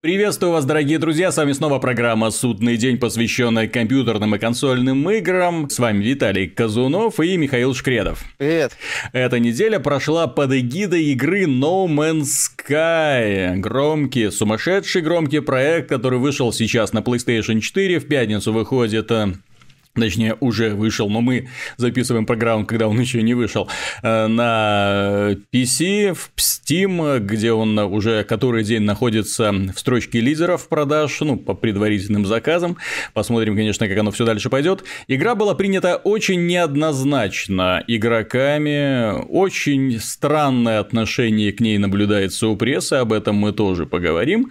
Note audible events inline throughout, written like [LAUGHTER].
Приветствую вас, дорогие друзья, с вами снова программа «Судный день», посвященная компьютерным и консольным играм. С вами Виталий Казунов и Михаил Шкредов. Привет. Эта неделя прошла под эгидой игры No Man's Sky. Громкий, сумасшедший громкий проект, который вышел сейчас на PlayStation 4, в пятницу выходит э, Точнее, уже вышел, но мы записываем программу, когда он еще не вышел, э, на PC, в Steam, где он уже который день находится в строчке лидеров продаж, ну, по предварительным заказам. Посмотрим, конечно, как оно все дальше пойдет. Игра была принята очень неоднозначно игроками, очень странное отношение к ней наблюдается у прессы, об этом мы тоже поговорим.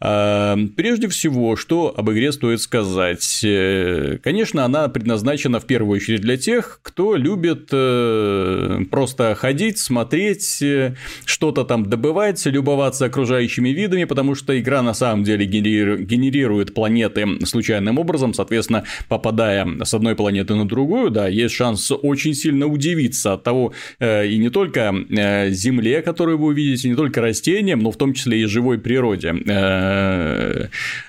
Э, прежде всего, что об игре стоит сказать? Э, конечно, она она предназначена в первую очередь для тех, кто любит э, просто ходить, смотреть, э, что-то там добывать, любоваться окружающими видами, потому что игра на самом деле генерирует планеты случайным образом, соответственно, попадая с одной планеты на другую, да, есть шанс очень сильно удивиться от того, э, и не только Земле, которую вы увидите, не только растениям, но в том числе и живой природе,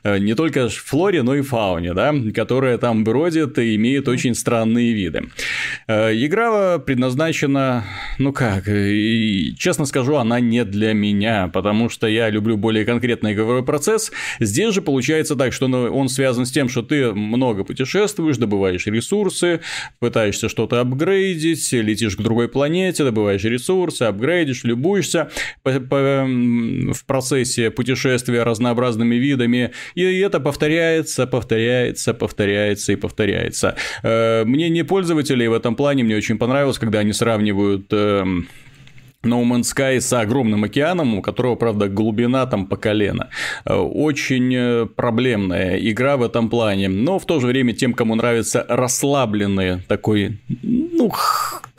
не только флоре, но и фауне, да, которая там бродит и имеет очень странные виды. Э, игра предназначена, ну как, честно скажу, она не для меня, потому что я люблю более конкретный игровой процесс. Здесь же получается так, что он связан с тем, что ты много путешествуешь, добываешь ресурсы, пытаешься что-то апгрейдить, летишь к другой планете, добываешь ресурсы, апгрейдишь, любуешься в процессе путешествия разнообразными видами, и это повторяется, повторяется, повторяется и повторяется нравится. Э, мне не пользователи в этом плане, мне очень понравилось, когда они сравнивают эм, No Man's Sky с огромным океаном, у которого, правда, глубина там по колено. Э, очень э, проблемная игра в этом плане, но в то же время тем, кому нравится расслабленный такой, ну,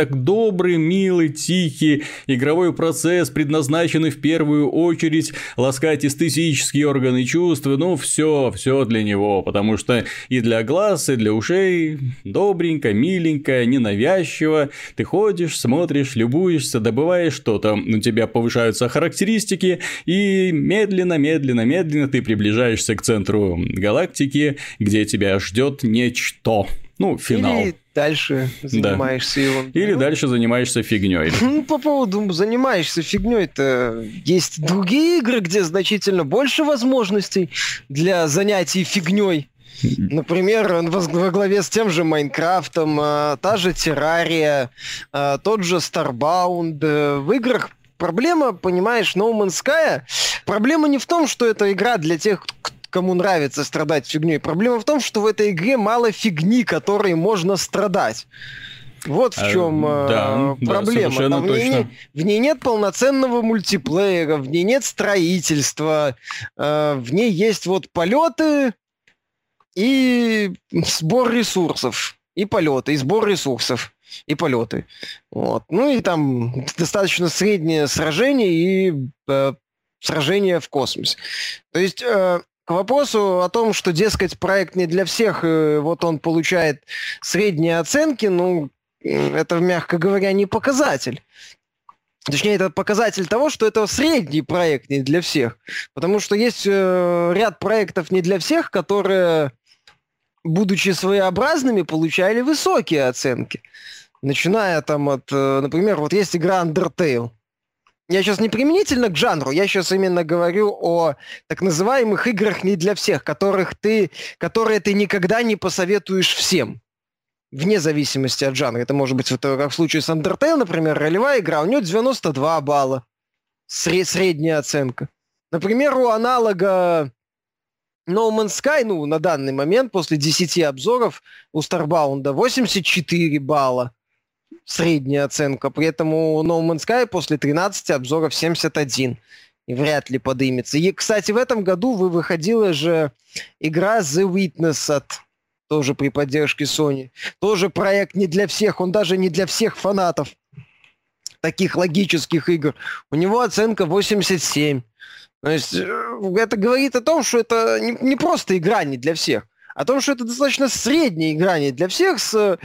так добрый, милый, тихий игровой процесс, предназначенный в первую очередь ласкать эстетические органы чувств, ну, все, все для него, потому что и для глаз, и для ушей добренько, миленько, ненавязчиво, ты ходишь, смотришь, любуешься, добываешь что-то, у тебя повышаются характеристики, и медленно, медленно, медленно ты приближаешься к центру галактики, где тебя ждет нечто. Ну, финал. Или дальше занимаешься да. его. Или ну, дальше занимаешься фигней. [LAUGHS] Ну, по поводу занимаешься фигней-то есть другие игры, где значительно больше возможностей для занятий фигней. Например, во главе с тем же Майнкрафтом, а, та же Террария, а, тот же Starbound. Э, в играх проблема, понимаешь, No Man's Sky, проблема не в том, что это игра для тех, кто кому нравится страдать фигней. Проблема в том, что в этой игре мало фигни, которой можно страдать. Вот в чем а, да, э, проблема. Да, в, ней нет, в ней нет полноценного мультиплеера, в ней нет строительства, э, в ней есть вот полеты и сбор ресурсов, и полеты, и сбор ресурсов, и полеты. Вот. Ну и там достаточно среднее сражение и э, сражение в космосе. То есть э, к вопросу о том, что, дескать, проект не для всех, и вот он получает средние оценки, ну, это, мягко говоря, не показатель. Точнее, это показатель того, что это средний проект не для всех. Потому что есть э, ряд проектов не для всех, которые, будучи своеобразными, получали высокие оценки. Начиная там от, э, например, вот есть игра Undertale. Я сейчас не применительно к жанру, я сейчас именно говорю о так называемых играх не для всех, которых ты, которые ты никогда не посоветуешь всем. Вне зависимости от жанра. Это может быть, вот, как в случае с Undertale, например, ролевая игра, у нее 92 балла. Сред- средняя оценка. Например, у аналога No Man's Sky, ну, на данный момент, после 10 обзоров у Starbound 84 балла средняя оценка. При этом у No Man's Sky после 13 обзоров 71. И вряд ли подымется. И, кстати, в этом году вы выходила же игра The Witness от тоже при поддержке Sony. Тоже проект не для всех, он даже не для всех фанатов таких логических игр. У него оценка 87. То есть э, это говорит о том, что это не, не просто игра не для всех о том, что это достаточно средние грани для всех с э,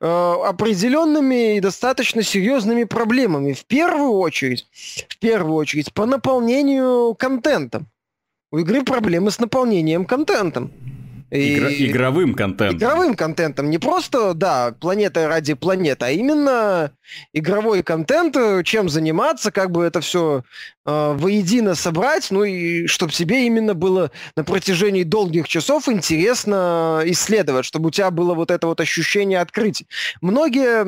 определенными и достаточно серьезными проблемами. В первую очередь, в первую очередь, по наполнению контентом. У игры проблемы с наполнением контентом. Игра, и... Игровым контентом. Игровым контентом. Не просто, да, планета ради планеты, а именно игровой контент, чем заниматься, как бы это все э, воедино собрать, ну и чтобы тебе именно было на протяжении долгих часов интересно исследовать, чтобы у тебя было вот это вот ощущение открытия. Многие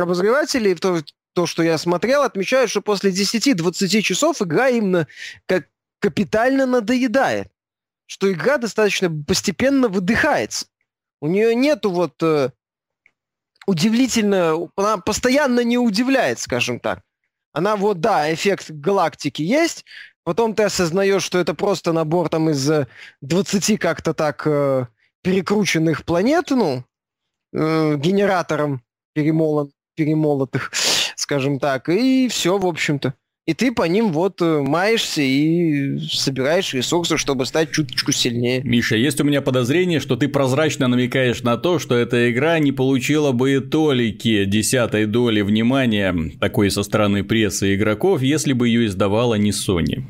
обозреватели, то, то, что я смотрел, отмечают, что после 10-20 часов игра именно как капитально надоедает что игра достаточно постепенно выдыхается. У нее нету вот э, удивительно, она постоянно не удивляет, скажем так. Она вот, да, эффект галактики есть, потом ты осознаешь, что это просто набор там из 20 э, как-то так э, перекрученных планет, ну, э, генератором перемолот, перемолотых, скажем так, и все, в общем-то и ты по ним вот э, маешься и собираешь ресурсы, чтобы стать чуточку сильнее. Миша, есть у меня подозрение, что ты прозрачно намекаешь на то, что эта игра не получила бы и толики десятой доли внимания такой со стороны прессы игроков, если бы ее издавала не Sony.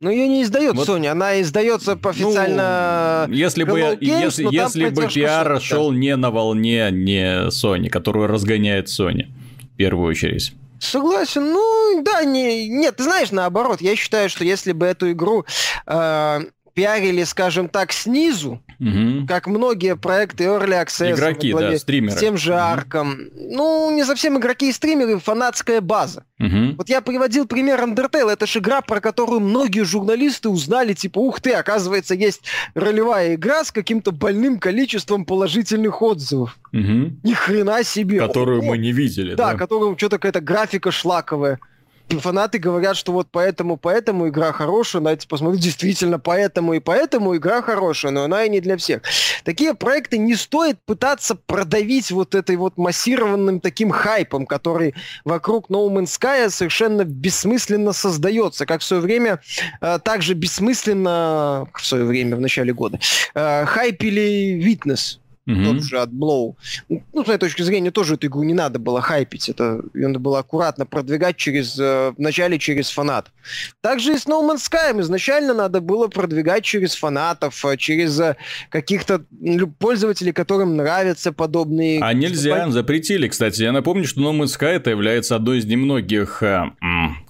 Ну, ее не издает вот. Sony, она издается по официально. Ну, если бы, Games, если, если бы пиар шел не на волне не Sony, которую разгоняет Sony в первую очередь. Согласен. Ну, да, не, нет, ты знаешь, наоборот, я считаю, что если бы эту игру э, пиарили, скажем так, снизу, угу. как многие проекты Early Access. Игроки, да, стримеры. С тем же Арком. Угу. Ну, не совсем игроки и стримеры, фанатская база. Угу. Вот я приводил пример Undertale. Это же игра, про которую многие журналисты узнали, типа, ух ты, оказывается, есть ролевая игра с каким-то больным количеством положительных отзывов. Угу. Ни хрена себе. Которую О, мы не видели, да? Да, которую что-то какая-то графика шлаковая фанаты говорят, что вот поэтому, поэтому игра хорошая, знаете, посмотри, действительно, поэтому и поэтому игра хорошая, но она и не для всех. Такие проекты не стоит пытаться продавить вот этой вот массированным таким хайпом, который вокруг No Man's Sky совершенно бессмысленно создается, как в свое время, э, также бессмысленно, в свое время, в начале года, э, хайпили Witness, mm-hmm. тот же от Blow. Ну, с моей точки зрения, тоже эту игру не надо было хайпить. Это ее надо было аккуратно продвигать через, э, вначале через фанат. Также и с No Man's Sky изначально надо было продвигать через фанатов, э, через э, каких-то пользователей, которым нравятся подобные... А нельзя, запретили, кстати. Я напомню, что No Man's Sky это является одной из немногих,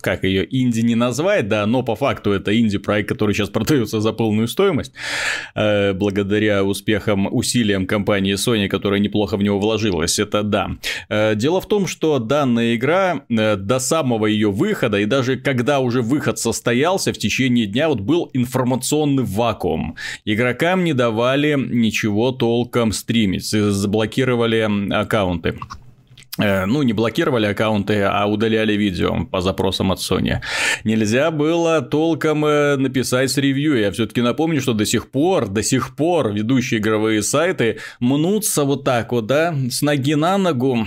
как ее, инди не назвать, да, но по факту это инди-проект, который сейчас [LAUGHS] продается за полную стоимость, благодаря успехам, усилиям компании компании Sony, которая неплохо в него вложилась, это да. Э, дело в том, что данная игра э, до самого ее выхода, и даже когда уже выход состоялся, в течение дня вот был информационный вакуум. Игрокам не давали ничего толком стримить, заблокировали аккаунты. Э, ну, не блокировали аккаунты, а удаляли видео по запросам от Sony. Нельзя было толком э, написать ревью. Я все-таки напомню, что до сих пор, до сих пор ведущие игровые сайты мнутся вот так вот, да, с ноги на ногу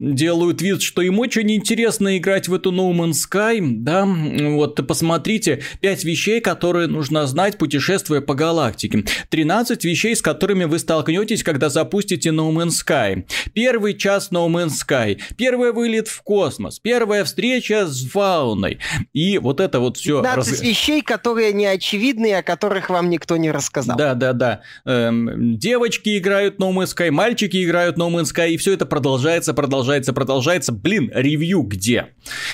делают вид, что им очень интересно играть в эту No Man's Sky, да, вот посмотрите, 5 вещей, которые нужно знать, путешествуя по галактике, 13 вещей, с которыми вы столкнетесь, когда запустите No Man's Sky, первый час No Man's Sky, первый вылет в космос, первая встреча с фауной, и вот это вот все. 15 раз... вещей, которые не очевидны, о которых вам никто не рассказал. Да, да, да. Эм, девочки играют No Man's Sky, мальчики играют No Man's Sky, и все это продолжается, продолжается продолжается, продолжается. Блин, ревью где?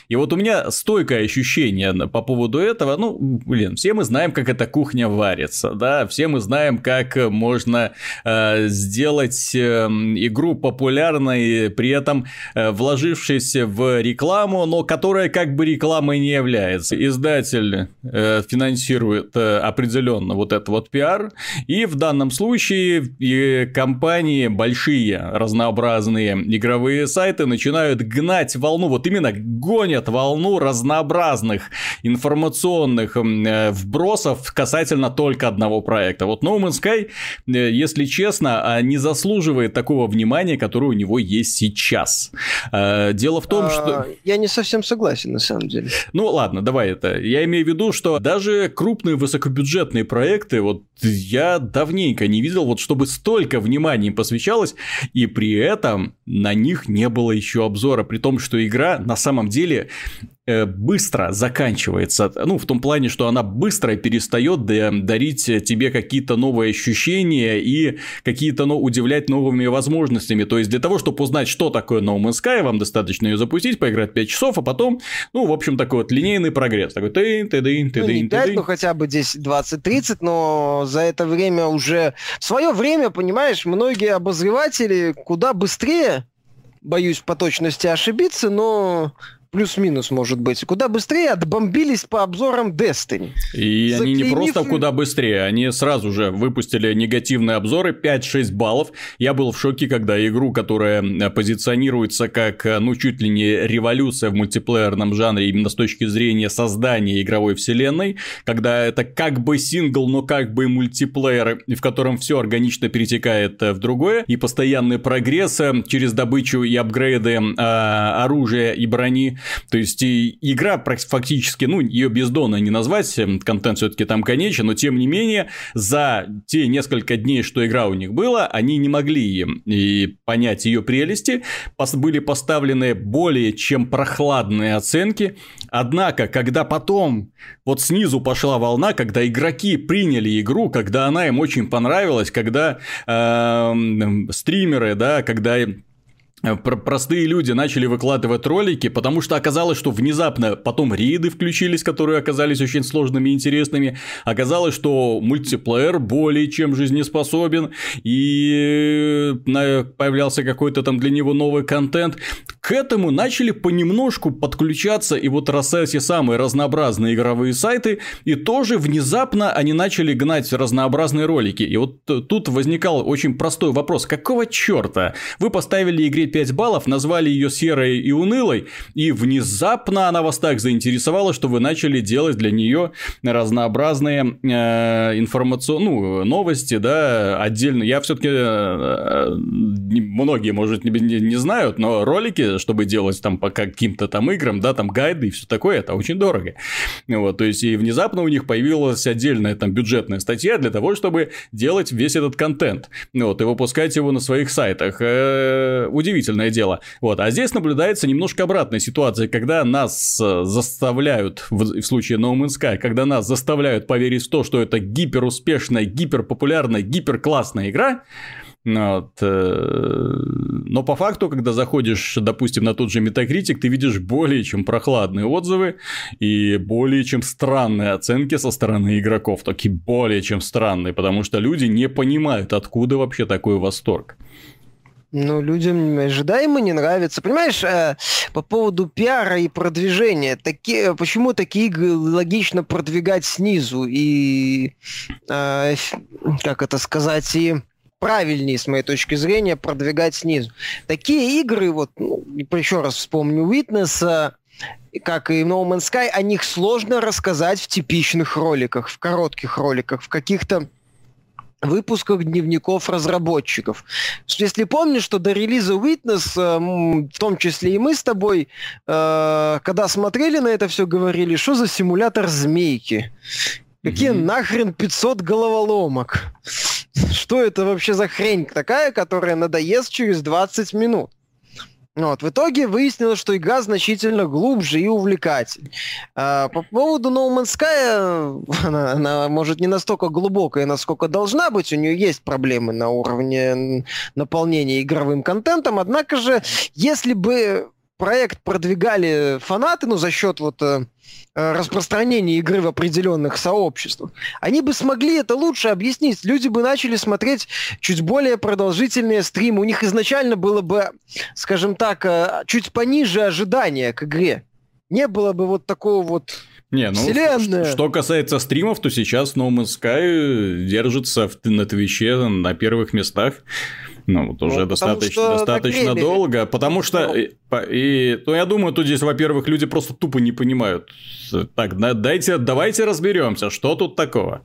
И вот у меня стойкое ощущение по поводу этого. Ну, блин, все мы знаем, как эта кухня варится, да, все мы знаем, как можно э, сделать э, игру популярной, при этом э, вложившись в рекламу, но которая как бы рекламой не является. Издатель э, финансирует э, определенно вот этот вот пиар, и в данном случае и компании большие разнообразные игровые сайты сайты начинают гнать волну, вот именно гонят волну разнообразных информационных э, вбросов касательно только одного проекта. Вот No Man's Sky, э, если честно, а, не заслуживает такого внимания, которое у него есть сейчас. Э, дело в том, а, что... Я не совсем согласен, на самом деле. Ну ладно, давай это. Я имею в виду, что даже крупные высокобюджетные проекты, вот я давненько не видел, вот чтобы столько внимания им посвящалось, и при этом на них не было еще обзора, при том, что игра на самом деле Э, быстро заканчивается. Ну, в том плане, что она быстро перестает дарить тебе какие-то новые ощущения и какие-то ну, удивлять новыми возможностями. То есть, для того, чтобы узнать, что такое No Man's Sky, вам достаточно ее запустить, поиграть 5 часов, а потом, ну, в общем, такой вот линейный прогресс. Такой ты ты ты ты ну, не 5, ну, хотя бы 10, 20, 30, но за это время уже... В свое время, понимаешь, многие обозреватели куда быстрее боюсь по точности ошибиться, но плюс-минус, может быть, куда быстрее отбомбились по обзорам Destiny. И Заклеймив... они не просто куда быстрее, они сразу же выпустили негативные обзоры 5-6 баллов. Я был в шоке, когда игру, которая э, позиционируется как, э, ну, чуть ли не революция в мультиплеерном жанре именно с точки зрения создания игровой вселенной, когда это как бы сингл, но как бы мультиплеер, в котором все органично перетекает э, в другое, и постоянный прогресс через добычу и апгрейды э, оружия и брони, то есть и игра фактически, ну, ее бездонно не назвать, эм, контент все-таки там конечен, но тем не менее, за те несколько дней, что игра у них была, они не могли и понять ее прелести, были поставлены более чем прохладные оценки, однако, когда потом вот снизу пошла волна, когда игроки приняли игру, когда она им очень понравилась, когда э, стримеры, да, когда простые люди начали выкладывать ролики, потому что оказалось, что внезапно потом рейды включились, которые оказались очень сложными и интересными. Оказалось, что мультиплеер более чем жизнеспособен, и э, появлялся какой-то там для него новый контент. К этому начали понемножку подключаться и вот эти самые разнообразные игровые сайты, и тоже внезапно они начали гнать разнообразные ролики. И вот тут возникал очень простой вопрос. Какого черта вы поставили игре 5 баллов, назвали ее серой и унылой, и внезапно она вас так заинтересовала, что вы начали делать для нее разнообразные э, информационные ну, новости, да, отдельно. Я все-таки э, многие, может, не, не, знают, но ролики, чтобы делать там по каким-то там играм, да, там гайды и все такое, это очень дорого. Вот, то есть, и внезапно у них появилась отдельная там бюджетная статья для того, чтобы делать весь этот контент, вот, и выпускать его на своих сайтах. Э, удивительное дело. Вот. А здесь наблюдается немножко обратная ситуация, когда нас э, заставляют, в, случае No Man's Sky, когда нас заставляют поверить в то, что это гиперуспешная, гиперпопулярная, гиперклассная игра, вот. Э, но по факту, когда заходишь, допустим, на тот же Metacritic, ты видишь более чем прохладные отзывы и более чем странные оценки со стороны игроков. Такие более чем странные, потому что люди не понимают, откуда вообще такой восторг. Ну, людям ожидаемо не нравится. Понимаешь, э, по поводу пиара и продвижения, такие, почему такие игры логично продвигать снизу и, э, как это сказать, и правильнее, с моей точки зрения, продвигать снизу. Такие игры, вот, ну, еще раз вспомню Witness, как и No Man's Sky, о них сложно рассказать в типичных роликах, в коротких роликах, в каких-то выпусках дневников разработчиков. Если помнишь, что до релиза Witness, э, в том числе и мы с тобой, э, когда смотрели на это все, говорили, что за симулятор змейки? Какие mm-hmm. нахрен 500 головоломок? Что это вообще за хрень такая, которая надоест через 20 минут? Вот. В итоге выяснилось, что игра значительно глубже и увлекательнее. А, по поводу No Man's Sky, [LAUGHS] она, она, может, не настолько глубокая, насколько должна быть. У нее есть проблемы на уровне наполнения игровым контентом. Однако же, если бы проект продвигали фанаты, ну, за счет вот э, э, распространения игры в определенных сообществах, они бы смогли это лучше объяснить. Люди бы начали смотреть чуть более продолжительные стримы. У них изначально было бы, скажем так, э, чуть пониже ожидания к игре. Не было бы вот такого вот не, ну, Вселенная. Что касается стримов, то сейчас No Man's Sky держится на Твиче на первых местах. Ну, вот уже ну, достаточно, достаточно долго, потому что, ну. и, и, ну, я думаю, тут здесь, во-первых, люди просто тупо не понимают. Так, дайте, давайте разберемся, что тут такого.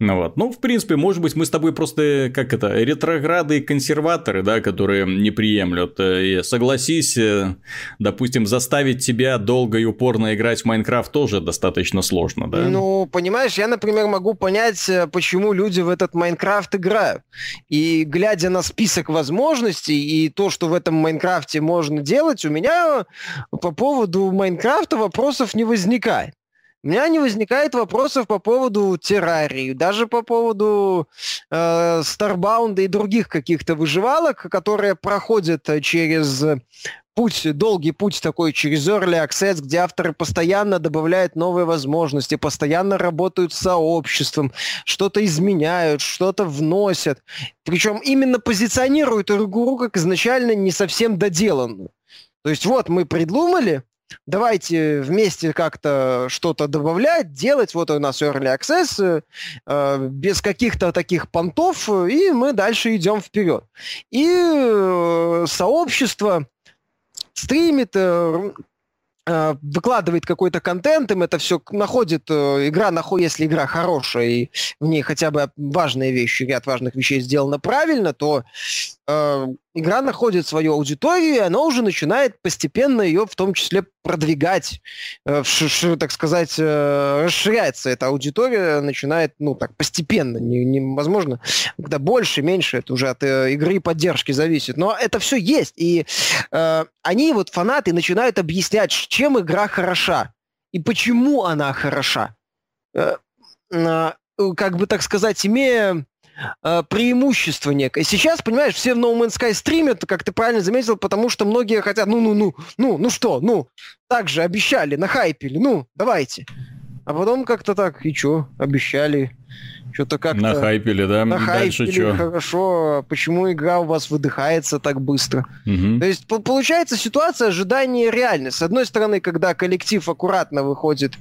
Ну вот. Ну, в принципе, может быть, мы с тобой просто, как это, ретрограды и консерваторы, да, которые не приемлют. И согласись, э, допустим, заставить тебя долго и упорно играть в Майнкрафт тоже достаточно сложно, да? Ну, понимаешь, я, например, могу понять, э, почему люди в этот Майнкрафт играют. И глядя на список возможностей и то, что в этом Майнкрафте можно делать, у меня по поводу Майнкрафта вопросов не возникает. У меня не возникает вопросов по поводу террарии, даже по поводу э, Старбаунда и других каких-то выживалок, которые проходят через путь, долгий путь такой через Early Access, где авторы постоянно добавляют новые возможности, постоянно работают с сообществом, что-то изменяют, что-то вносят. Причем именно позиционируют игру как изначально не совсем доделанную. То есть вот мы придумали, давайте вместе как-то что-то добавлять, делать. Вот у нас Early Access, э, без каких-то таких понтов, и мы дальше идем вперед. И э, сообщество стримит, э, э, выкладывает какой-то контент, им это все находит, э, игра находит, если игра хорошая, и в ней хотя бы важные вещи, ряд важных вещей сделано правильно, то э, игра находит свою аудиторию, и она уже начинает постепенно ее в том числе продвигать, э, ш, ш, так сказать, э, расширяется эта аудитория, начинает, ну, так, постепенно, не, невозможно, когда больше, меньше, это уже от э, игры и поддержки зависит, но это все есть, и э, они, вот, фанаты, начинают объяснять, чем игра хороша, и почему она хороша. Э, э, как бы, так сказать, имея э, преимущество некое. Сейчас, понимаешь, все в No Man's Sky стримят, как ты правильно заметил, потому что многие хотят, ну-ну-ну, ну, ну что, ну, так же обещали, нахайпили, ну, давайте. А потом как-то так, и чё, обещали, что-то как-то... Нахайпили, да? Нахайпили, Дальше что? хорошо. Почему игра у вас выдыхается так быстро? Угу. То есть получается ситуация ожидания реальной. С одной стороны, когда коллектив аккуратно выходит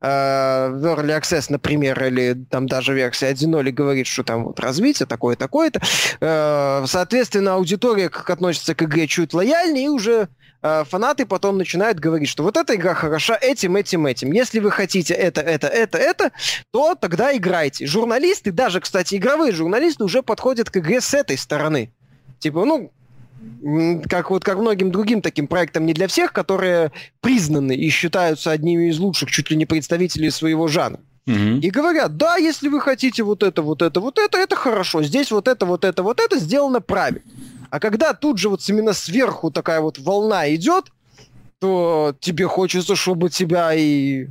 э, в Early Access, например, или там даже версия 1.0 и говорит, что там вот развитие такое, такое-то, э, соответственно, аудитория как относится к игре чуть лояльнее и уже Э, фанаты потом начинают говорить, что вот эта игра хороша этим, этим, этим. Если вы хотите это, это, это, это, то тогда играйте. Журналисты, даже, кстати, игровые журналисты уже подходят к игре с этой стороны. Типа, ну, как вот как многим другим таким проектам не для всех, которые признаны и считаются одними из лучших чуть ли не представителей своего жанра. Угу. И говорят, да, если вы хотите вот это, вот это, вот это, это хорошо. Здесь вот это, вот это, вот это сделано правильно. А когда тут же вот именно сверху такая вот волна идет, то тебе хочется, чтобы тебя и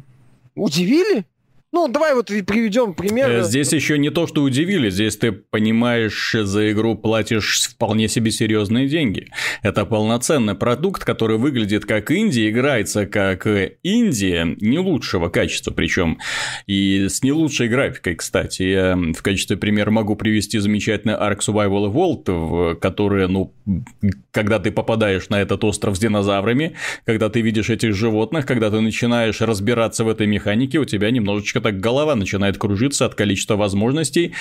удивили. Ну, давай вот приведем пример. Э, здесь еще не то, что удивили, здесь ты понимаешь, за игру платишь вполне себе серьезные деньги. Это полноценный продукт, который выглядит как Индия, играется как Индия, не лучшего качества причем. И с не лучшей графикой, кстати. Я в качестве примера могу привести замечательный Ark Survival Evolved, в который, ну, когда ты попадаешь на этот остров с динозаврами, когда ты видишь этих животных, когда ты начинаешь разбираться в этой механике, у тебя немножечко так голова начинает кружиться от количества возможностей.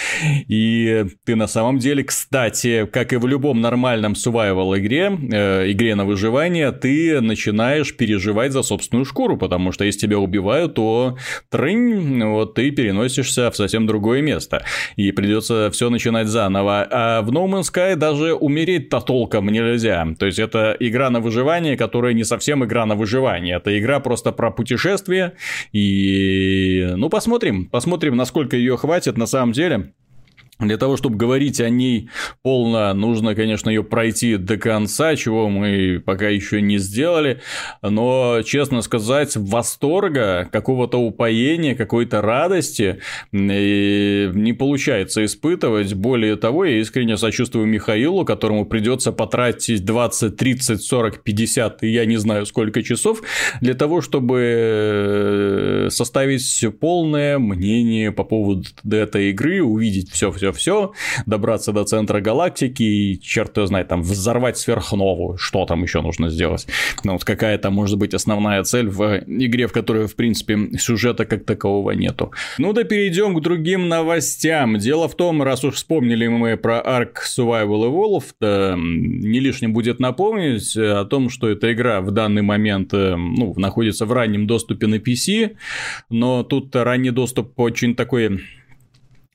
И ты на самом деле, кстати, как и в любом нормальном survival игре, э, игре на выживание, ты начинаешь переживать за собственную шкуру, потому что если тебя убивают, то трынь, вот ты переносишься в совсем другое место. И придется все начинать заново. А в No Man's Sky даже умереть-то толком нельзя. То есть это игра на выживание, которая не совсем игра на выживание. Это игра просто про путешествие. И, ну, посмотрим, посмотрим, насколько ее хватит на самом деле. Для того, чтобы говорить о ней полно, нужно, конечно, ее пройти до конца, чего мы пока еще не сделали. Но, честно сказать, восторга, какого-то упоения, какой-то радости не получается испытывать. Более того, я искренне сочувствую Михаилу, которому придется потратить 20, 30, 40, 50, и я не знаю сколько часов, для того, чтобы э, составить полное мнение по поводу этой игры, увидеть все-все все, добраться до центра галактики и, черт его знает, там, взорвать сверхновую, что там еще нужно сделать. Ну, вот какая то может быть основная цель в игре, в которой, в принципе, сюжета как такового нету. Ну да перейдем к другим новостям. Дело в том, раз уж вспомнили мы про Ark Survival Evolved, э, не лишним будет напомнить о том, что эта игра в данный момент э, ну, находится в раннем доступе на PC, но тут ранний доступ очень такой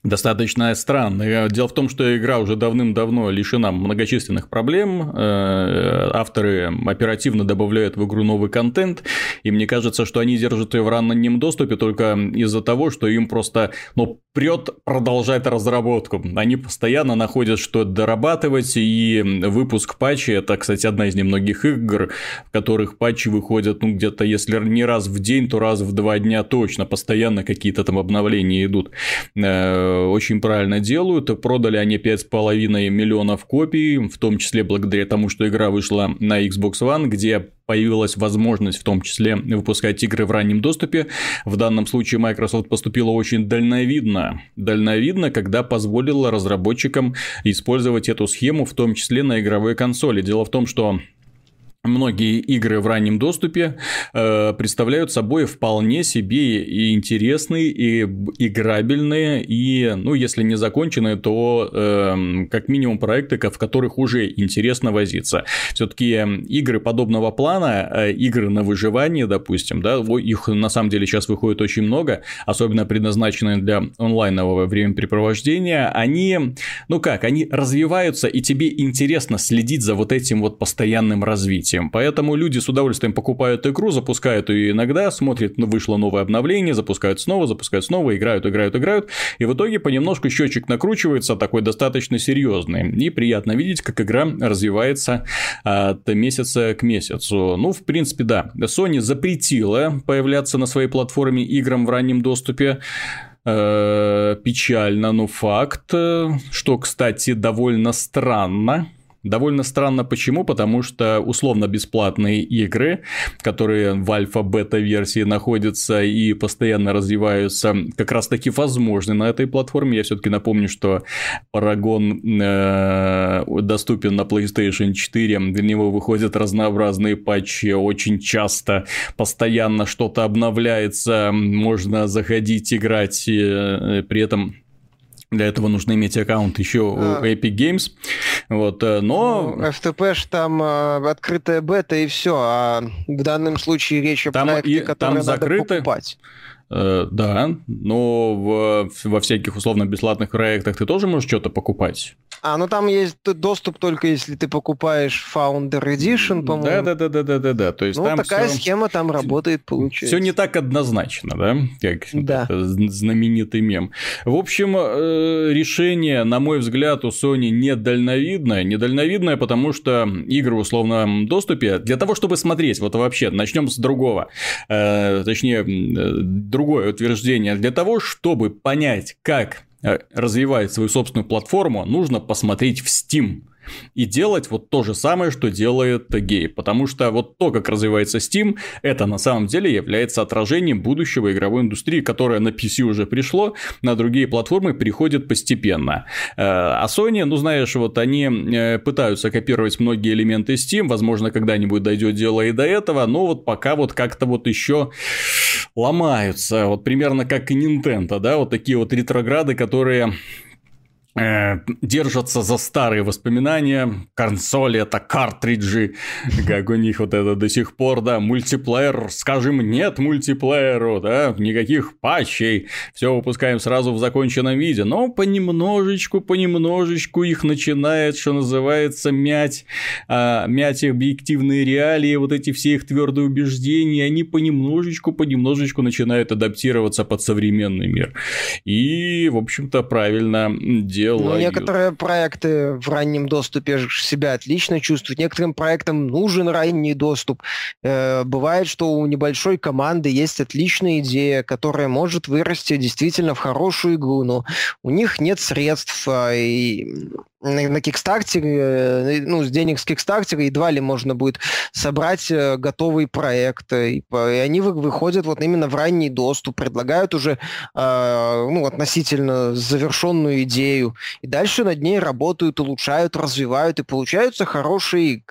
достаточно странно. Дело в том, что игра уже давным-давно лишена многочисленных проблем. Э, авторы оперативно добавляют в игру новый контент, и мне кажется, что они держат ее в раннем доступе только из-за того, что им просто ну, прет продолжать разработку. Они постоянно находят, что дорабатывать, и выпуск патчи – это, кстати, одна из немногих игр, в которых патчи выходят, ну, где-то, если не раз в день, то раз в два дня точно, постоянно какие-то там обновления идут э, очень правильно делают. Продали они 5,5 миллионов копий, в том числе благодаря тому, что игра вышла на Xbox One, где появилась возможность в том числе выпускать игры в раннем доступе. В данном случае Microsoft поступила очень дальновидно. Дальновидно, когда позволила разработчикам использовать эту схему, в том числе на игровой консоли. Дело в том, что многие игры в раннем доступе э, представляют собой вполне себе и интересные, и играбельные, и, ну, если не законченные, то э, как минимум проекты, в которых уже интересно возиться. Все-таки игры подобного плана, э, игры на выживание, допустим, да, их на самом деле сейчас выходит очень много, особенно предназначенные для онлайнового времяпрепровождения, они, ну как, они развиваются, и тебе интересно следить за вот этим вот постоянным развитием развитием. Поэтому люди с удовольствием покупают игру, запускают ее иногда, смотрят, ну, вышло новое обновление, запускают снова, запускают снова, играют, играют, играют. И в итоге понемножку счетчик накручивается, такой достаточно серьезный. И приятно видеть, как игра развивается от месяца к месяцу. Ну, в принципе, да. Sony запретила появляться на своей платформе играм в раннем доступе э, печально, но факт, что, кстати, довольно странно, Довольно странно почему, потому что условно-бесплатные игры, которые в альфа-бета-версии находятся и постоянно развиваются, как раз таки возможны на этой платформе. Я все-таки напомню, что Paragon э, доступен на PlayStation 4, для него выходят разнообразные патчи. Очень часто, постоянно что-то обновляется, можно заходить играть, э, при этом для этого нужно иметь аккаунт еще а. у Epic Games. Вот, э, но... Ну, FTP ж там э, открытая бета и все, а в данном случае речь о там проекте, и, который там закрыты... надо покупать. Э, да, но в, во всяких условно-бесплатных проектах ты тоже можешь что-то покупать. А, ну там есть доступ только если ты покупаешь Founder Edition, по-моему. Да, да, да, да, да, да. То есть ну, там такая все... схема там работает, получается. Все не так однозначно, да, как да. знаменитый мем. В общем, э, решение, на мой взгляд, у Sony недальновидное. Недальновидное, потому что игры в условном доступе для того, чтобы смотреть, вот вообще, начнем с другого, э, точнее, другое утверждение. Для того, чтобы понять, как э, развивать свою собственную платформу, нужно посмотреть в Steam и делать вот то же самое, что делает гей. Потому что вот то, как развивается Steam, это на самом деле является отражением будущего игровой индустрии, которая на PC уже пришло, на другие платформы приходит постепенно. Э, а Sony, ну знаешь, вот они э, пытаются копировать многие элементы Steam, возможно, когда-нибудь дойдет дело и до этого, но вот пока вот как-то вот еще ломаются, вот примерно как и Nintendo, да, вот такие вот ретрограды, которые держатся за старые воспоминания. Консоли это картриджи, как у них вот это до сих пор, да, мультиплеер, скажем, нет мультиплееру, да, никаких патчей, все выпускаем сразу в законченном виде, но понемножечку, понемножечку их начинает, что называется, мять, а, мять объективные реалии, вот эти все их твердые убеждения, они понемножечку, понемножечку начинают адаптироваться под современный мир. И, в общем-то, правильно делают делают. Ну, некоторые проекты в раннем доступе себя отлично чувствуют, некоторым проектам нужен ранний доступ. Э, бывает, что у небольшой команды есть отличная идея, которая может вырасти действительно в хорошую игру, но у них нет средств, а, и на Кикстартере, э, ну, с денег с Кикстартера едва ли можно будет собрать э, готовый проект. И, они выходят вот именно в ранний доступ, предлагают уже э, ну, относительно завершенную идею. И дальше над ней работают, улучшают, развивают, и получаются хорошие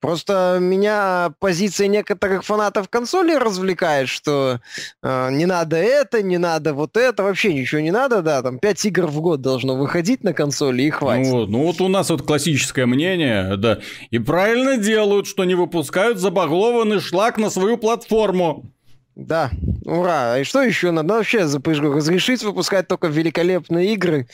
Просто меня позиция некоторых фанатов консоли развлекает, что э, не надо это, не надо вот это, вообще ничего не надо, да, там 5 игр в год должно выходить на консоли и хватит. Ну, ну вот у нас вот классическое мнение, да, и правильно делают, что не выпускают забаглованный шлак на свою платформу. Да, Ура! И что еще надо? Ну, вообще, запрыжку, разрешить выпускать только великолепные игры,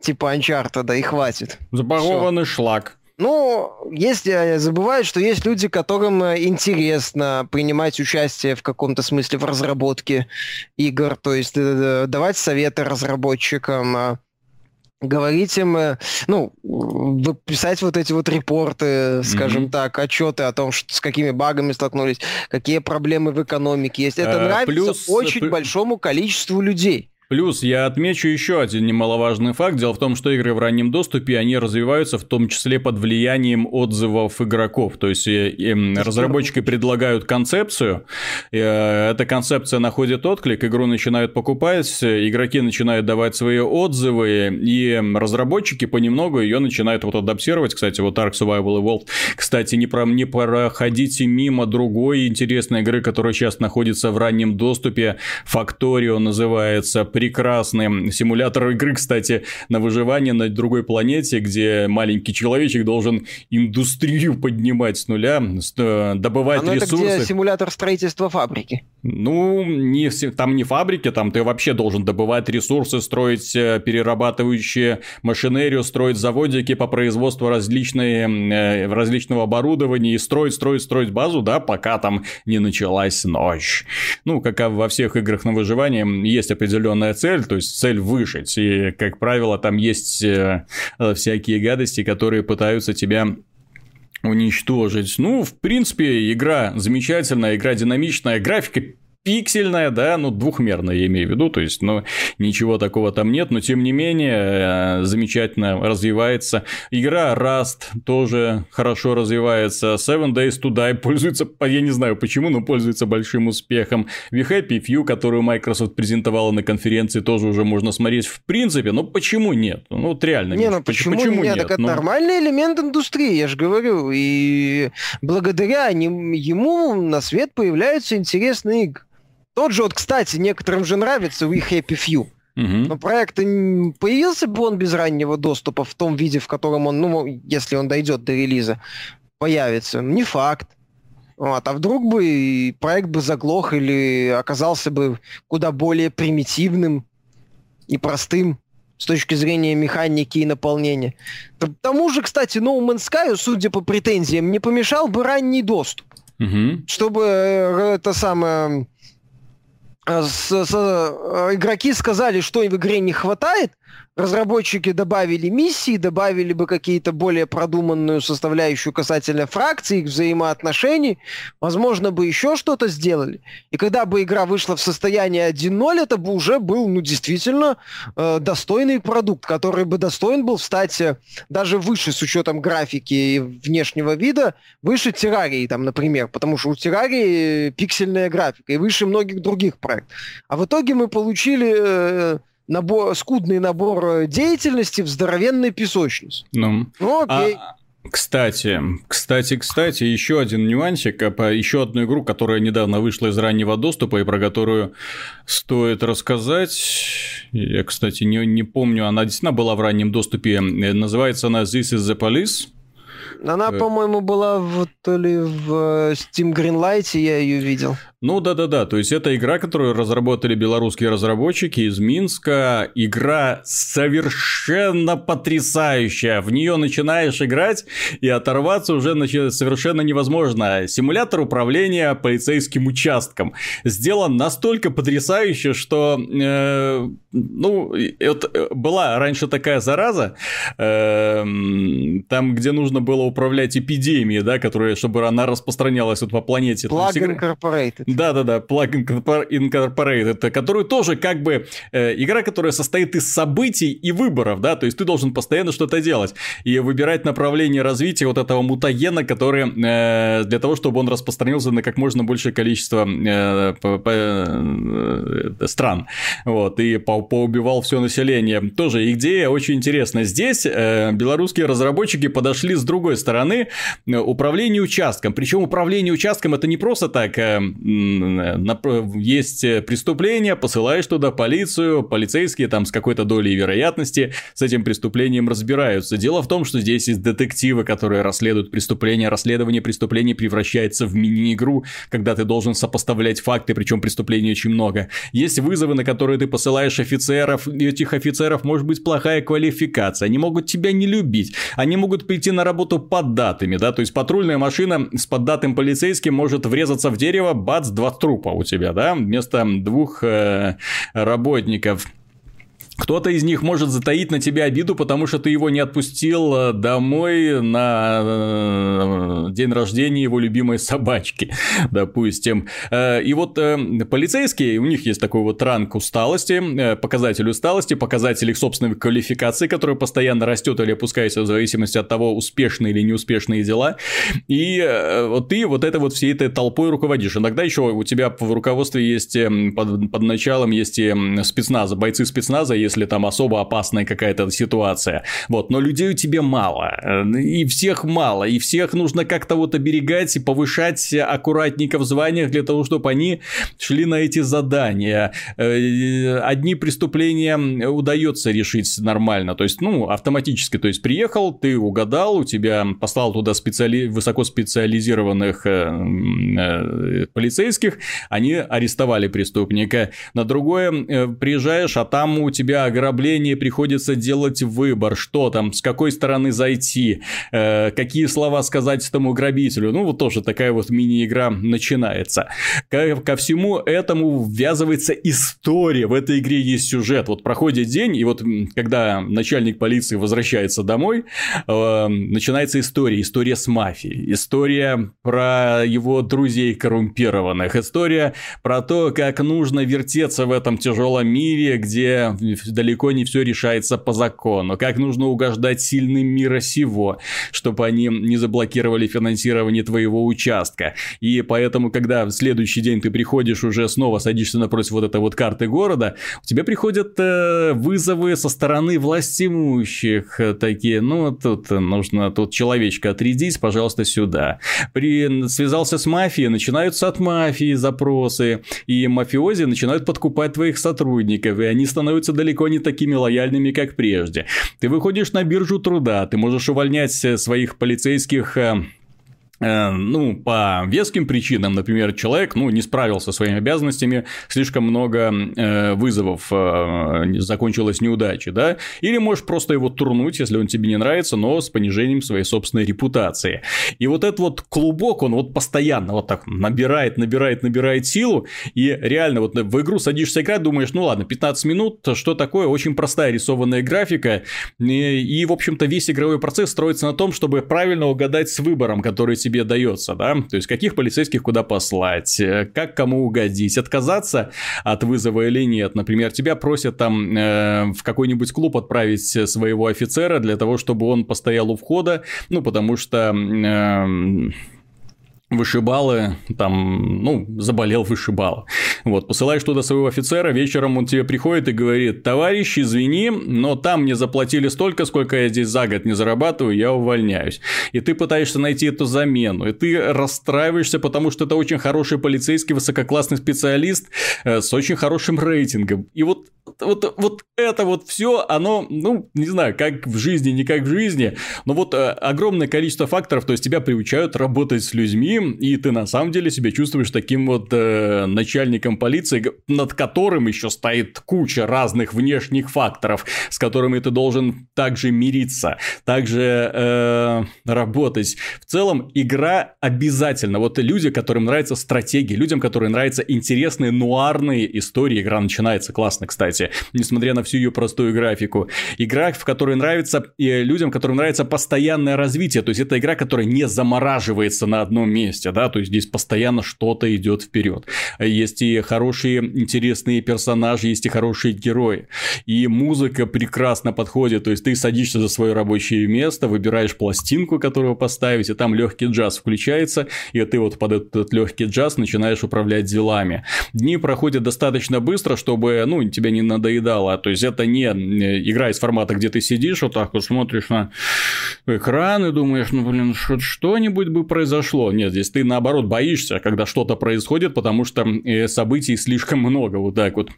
типа Uncharted, да и хватит. Заборованный шлак. Ну, если забывают, что есть люди, которым э, интересно принимать участие в каком-то смысле в разработке игр, то есть э, давать советы разработчикам, а говорить им, э, ну, писать вот эти вот репорты, скажем mm-hmm. так, отчеты о том, что, с какими багами столкнулись, какие проблемы в экономике есть. Это э, нравится плюс... очень большому количеству людей. Плюс я отмечу еще один немаловажный факт. Дело в том, что игры в раннем доступе, они развиваются в том числе под влиянием отзывов игроков. То есть э, им разработчики предлагают концепцию, э, эта концепция находит отклик, игру начинают покупать, игроки начинают давать свои отзывы, и разработчики понемногу ее начинают вот адаптировать. Кстати, вот Ark Survival Evolved. Кстати, не, про, не проходите мимо другой интересной игры, которая сейчас находится в раннем доступе. Factorio называется прекрасный симулятор игры, кстати, на выживание на другой планете, где маленький человечек должен индустрию поднимать с нуля, э, добывать а, ну, ресурсы. Это где симулятор строительства фабрики. Ну, не, там не фабрики, там ты вообще должен добывать ресурсы, строить э, перерабатывающие машинерию, строить заводики по производству различные, э, различного оборудования и строить, строить, строить базу, да, пока там не началась ночь. Ну, как во всех играх на выживание, есть определенная определенная цель, то есть цель выжить. И, как правило, там есть э, всякие гадости, которые пытаются тебя уничтожить. Ну, в принципе, игра замечательная, игра динамичная, графика пиксельная, да, ну, двухмерная я имею в виду, то есть, ну, ничего такого там нет, но, тем не менее, э, замечательно развивается. Игра Rust тоже хорошо развивается, Seven Days to Die пользуется, я не знаю почему, но пользуется большим успехом. We Happy Few, которую Microsoft презентовала на конференции, тоже уже можно смотреть в принципе, но почему нет? Ну, вот реально. Не, ну, почему, почему нет? нет? Так это ну... нормальный элемент индустрии, я же говорю, и благодаря ему на свет появляются интересные игры. Тот же, вот, кстати, некоторым же нравится We Happy Few. Угу. Но проект появился бы он без раннего доступа в том виде, в котором он, ну, если он дойдет до релиза, появится. Не факт. Вот, а вдруг бы проект бы заглох или оказался бы куда более примитивным и простым с точки зрения механики и наполнения. К тому же, кстати, No Man's Sky, судя по претензиям, не помешал бы ранний доступ. Угу. Чтобы э, это самое с, с, э, игроки сказали, что им в игре не хватает, разработчики добавили миссии, добавили бы какие-то более продуманную составляющую касательно фракций, их взаимоотношений, возможно, бы еще что-то сделали. И когда бы игра вышла в состояние 1.0, это бы уже был, ну, действительно э, достойный продукт, который бы достоин был встать э, даже выше с учетом графики и внешнего вида, выше Террарии, там, например, потому что у Террарии пиксельная графика и выше многих других проектов. А в итоге мы получили... Э, набор, скудный набор э, деятельности в здоровенной песочнице. Ну, ну окей. А... Кстати, кстати, кстати, еще один нюансик, а, еще одну игру, которая недавно вышла из раннего доступа и про которую стоит рассказать. Я, кстати, не, не помню, она действительно была в раннем доступе. Называется она This is the Police. Она, э. по-моему, была в, то ли в э, Steam Greenlight, я ее видел. Ну да-да-да, то есть это игра, которую разработали белорусские разработчики из Минска. Игра совершенно потрясающая. В нее начинаешь играть и оторваться уже совершенно невозможно. Симулятор управления полицейским участком. Сделан настолько потрясающе, что э, ну, это э, была раньше такая зараза, э, там, где нужно было управлять эпидемией, да, которая, чтобы она распространялась вот по планете. Plug Incorporated. Да-да-да, Plug Incorporated, которую тоже как бы э, игра, которая состоит из событий и выборов, да, то есть ты должен постоянно что-то делать и выбирать направление развития вот этого мутагена, который э, для того, чтобы он распространился на как можно большее количество э, по, э, стран, вот, и по, поубивал все население. Тоже идея очень интересная. Здесь э, белорусские разработчики подошли с другой стороны, э, управление участком, причем управление участком это не просто так, э, есть преступление, посылаешь туда полицию, полицейские там с какой-то долей вероятности с этим преступлением разбираются. Дело в том, что здесь есть детективы, которые расследуют преступления, расследование преступлений превращается в мини-игру, когда ты должен сопоставлять факты, причем преступлений очень много. Есть вызовы, на которые ты посылаешь офицеров, и этих офицеров может быть плохая квалификация, они могут тебя не любить, они могут прийти на работу под датами, да, то есть патрульная машина с поддатым полицейским может врезаться в дерево, бац, два трупа у тебя, да, вместо двух э, работников. Кто-то из них может затаить на тебя обиду, потому что ты его не отпустил э, домой на э, день рождения его любимой собачки, [LAUGHS] допустим. Э, и вот полицейские, у них есть такой вот ранг усталости, показатель усталости, показатель их собственной квалификации, который постоянно растет или опускается в зависимости от того, успешные или неуспешные дела. И вот ты вот это вот всей этой толпой руководишь. Иногда еще у тебя в руководстве есть под, под началом есть и спецназа, бойцы спецназа, если там особо опасная какая-то ситуация. Вот, но людей у тебя мало, и всех мало, и всех нужно как-то вот оберегать и повышать аккуратненько в званиях для того, чтобы они шли на эти задания. Э, одни преступления удается решить нормально, то есть, ну, автоматически, то есть, приехал, ты угадал, у тебя послал туда специали... высокоспециализированных э, э, полицейских, они арестовали преступника. На другое приезжаешь, а там у тебя тебя ограбление, приходится делать выбор, что там, с какой стороны зайти, э, какие слова сказать этому грабителю. Ну, вот тоже такая вот мини-игра начинается. Ко, ко всему этому ввязывается история. В этой игре есть сюжет. Вот проходит день, и вот когда начальник полиции возвращается домой, э, начинается история. История с мафией. История про его друзей коррумпированных. История про то, как нужно вертеться в этом тяжелом мире, где далеко не все решается по закону, как нужно угождать сильным мира сего, чтобы они не заблокировали финансирование твоего участка. И поэтому, когда в следующий день ты приходишь уже снова садишься напротив вот этой вот карты города, у тебя приходят э, вызовы со стороны властимущих, э, такие, ну, тут нужно тут человечка отрядить, пожалуйста, сюда. При... Связался с мафией, начинаются от мафии запросы, и мафиози начинают подкупать твоих сотрудников, и они становятся далеко далеко не такими лояльными, как прежде. Ты выходишь на биржу труда, ты можешь увольнять э, своих полицейских э, ну, по веским причинам, например, человек, ну, не справился со своими обязанностями, слишком много э, вызовов э, закончилась неудачей, да, или можешь просто его турнуть, если он тебе не нравится, но с понижением своей собственной репутации. И вот этот вот клубок, он вот постоянно вот так набирает, набирает, набирает силу, и реально вот в игру садишься играть, думаешь, ну ладно, 15 минут, что такое, очень простая рисованная графика, и, и в общем-то, весь игровой процесс строится на том, чтобы правильно угадать с выбором, который тебе дается, да, то есть каких полицейских куда послать, э, как кому угодить, отказаться от вызова или нет. Например, тебя просят там э, в какой-нибудь клуб отправить своего офицера для того, чтобы он постоял у входа, ну, потому что... Э, вышибалы, там, ну, заболел вышибала. Вот, посылаешь туда своего офицера, вечером он тебе приходит и говорит, товарищ, извини, но там мне заплатили столько, сколько я здесь за год не зарабатываю, я увольняюсь. И ты пытаешься найти эту замену, и ты расстраиваешься, потому что это очень хороший полицейский, высококлассный специалист э, с очень хорошим рейтингом. И вот вот, вот это вот все, оно, ну, не знаю, как в жизни, не как в жизни, но вот э, огромное количество факторов, то есть тебя приучают работать с людьми, и ты на самом деле себя чувствуешь таким вот э, начальником полиции, над которым еще стоит куча разных внешних факторов, с которыми ты должен также мириться, также э, работать. В целом, игра обязательно. Вот люди, которым нравятся стратегии, людям, которым нравятся интересные нуарные истории, игра начинается классно, кстати несмотря на всю ее простую графику. Игра, в которой нравится и людям, которым нравится постоянное развитие, то есть это игра, которая не замораживается на одном месте, да, то есть здесь постоянно что-то идет вперед. Есть и хорошие, интересные персонажи, есть и хорошие герои. И музыка прекрасно подходит, то есть ты садишься за свое рабочее место, выбираешь пластинку, которую поставить, и там легкий джаз включается, и ты вот под этот легкий джаз начинаешь управлять делами. Дни проходят достаточно быстро, чтобы, ну, тебя не надоедало. То есть это не э, игра из формата, где ты сидишь вот так вот смотришь на экран и думаешь, ну блин, что-нибудь бы произошло. Нет, Здесь ты, наоборот, боишься, когда что-то происходит, потому что э, событий слишком много, вот так вот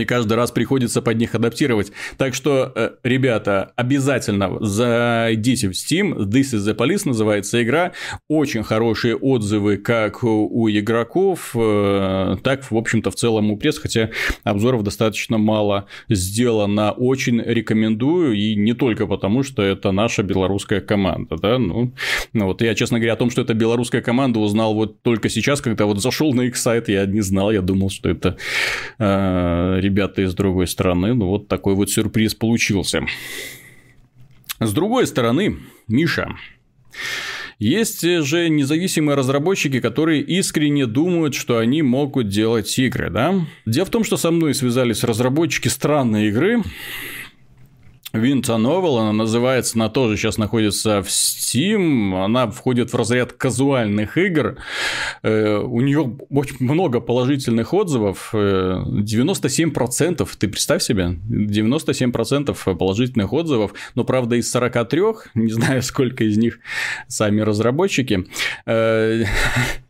и каждый раз приходится под них адаптировать. Так что, э, ребята, обязательно зайдите в Steam. This is the Police называется игра. Очень хорошие отзывы как у игроков, э, так, в общем-то, в целом у пресс, хотя обзоров достаточно мало сделано. Очень рекомендую, и не только потому, что это наша белорусская команда, да, ну, ну вот я, честно говоря, о том, что это белорусская команда, узнал вот только сейчас, когда вот зашел на их сайт, я не знал, я думал, что это э, ребята из другой стороны. Ну, вот такой вот сюрприз получился. С другой стороны, Миша, есть же независимые разработчики, которые искренне думают, что они могут делать игры, да? Дело в том, что со мной связались разработчики странной игры, Винта Новел, она называется, она тоже сейчас находится в Steam, она входит в разряд казуальных игр, э, у нее очень много положительных отзывов, 97%, э, ты представь себе, 97% положительных отзывов, но правда из 43, не знаю сколько из них сами разработчики, э, [LAUGHS]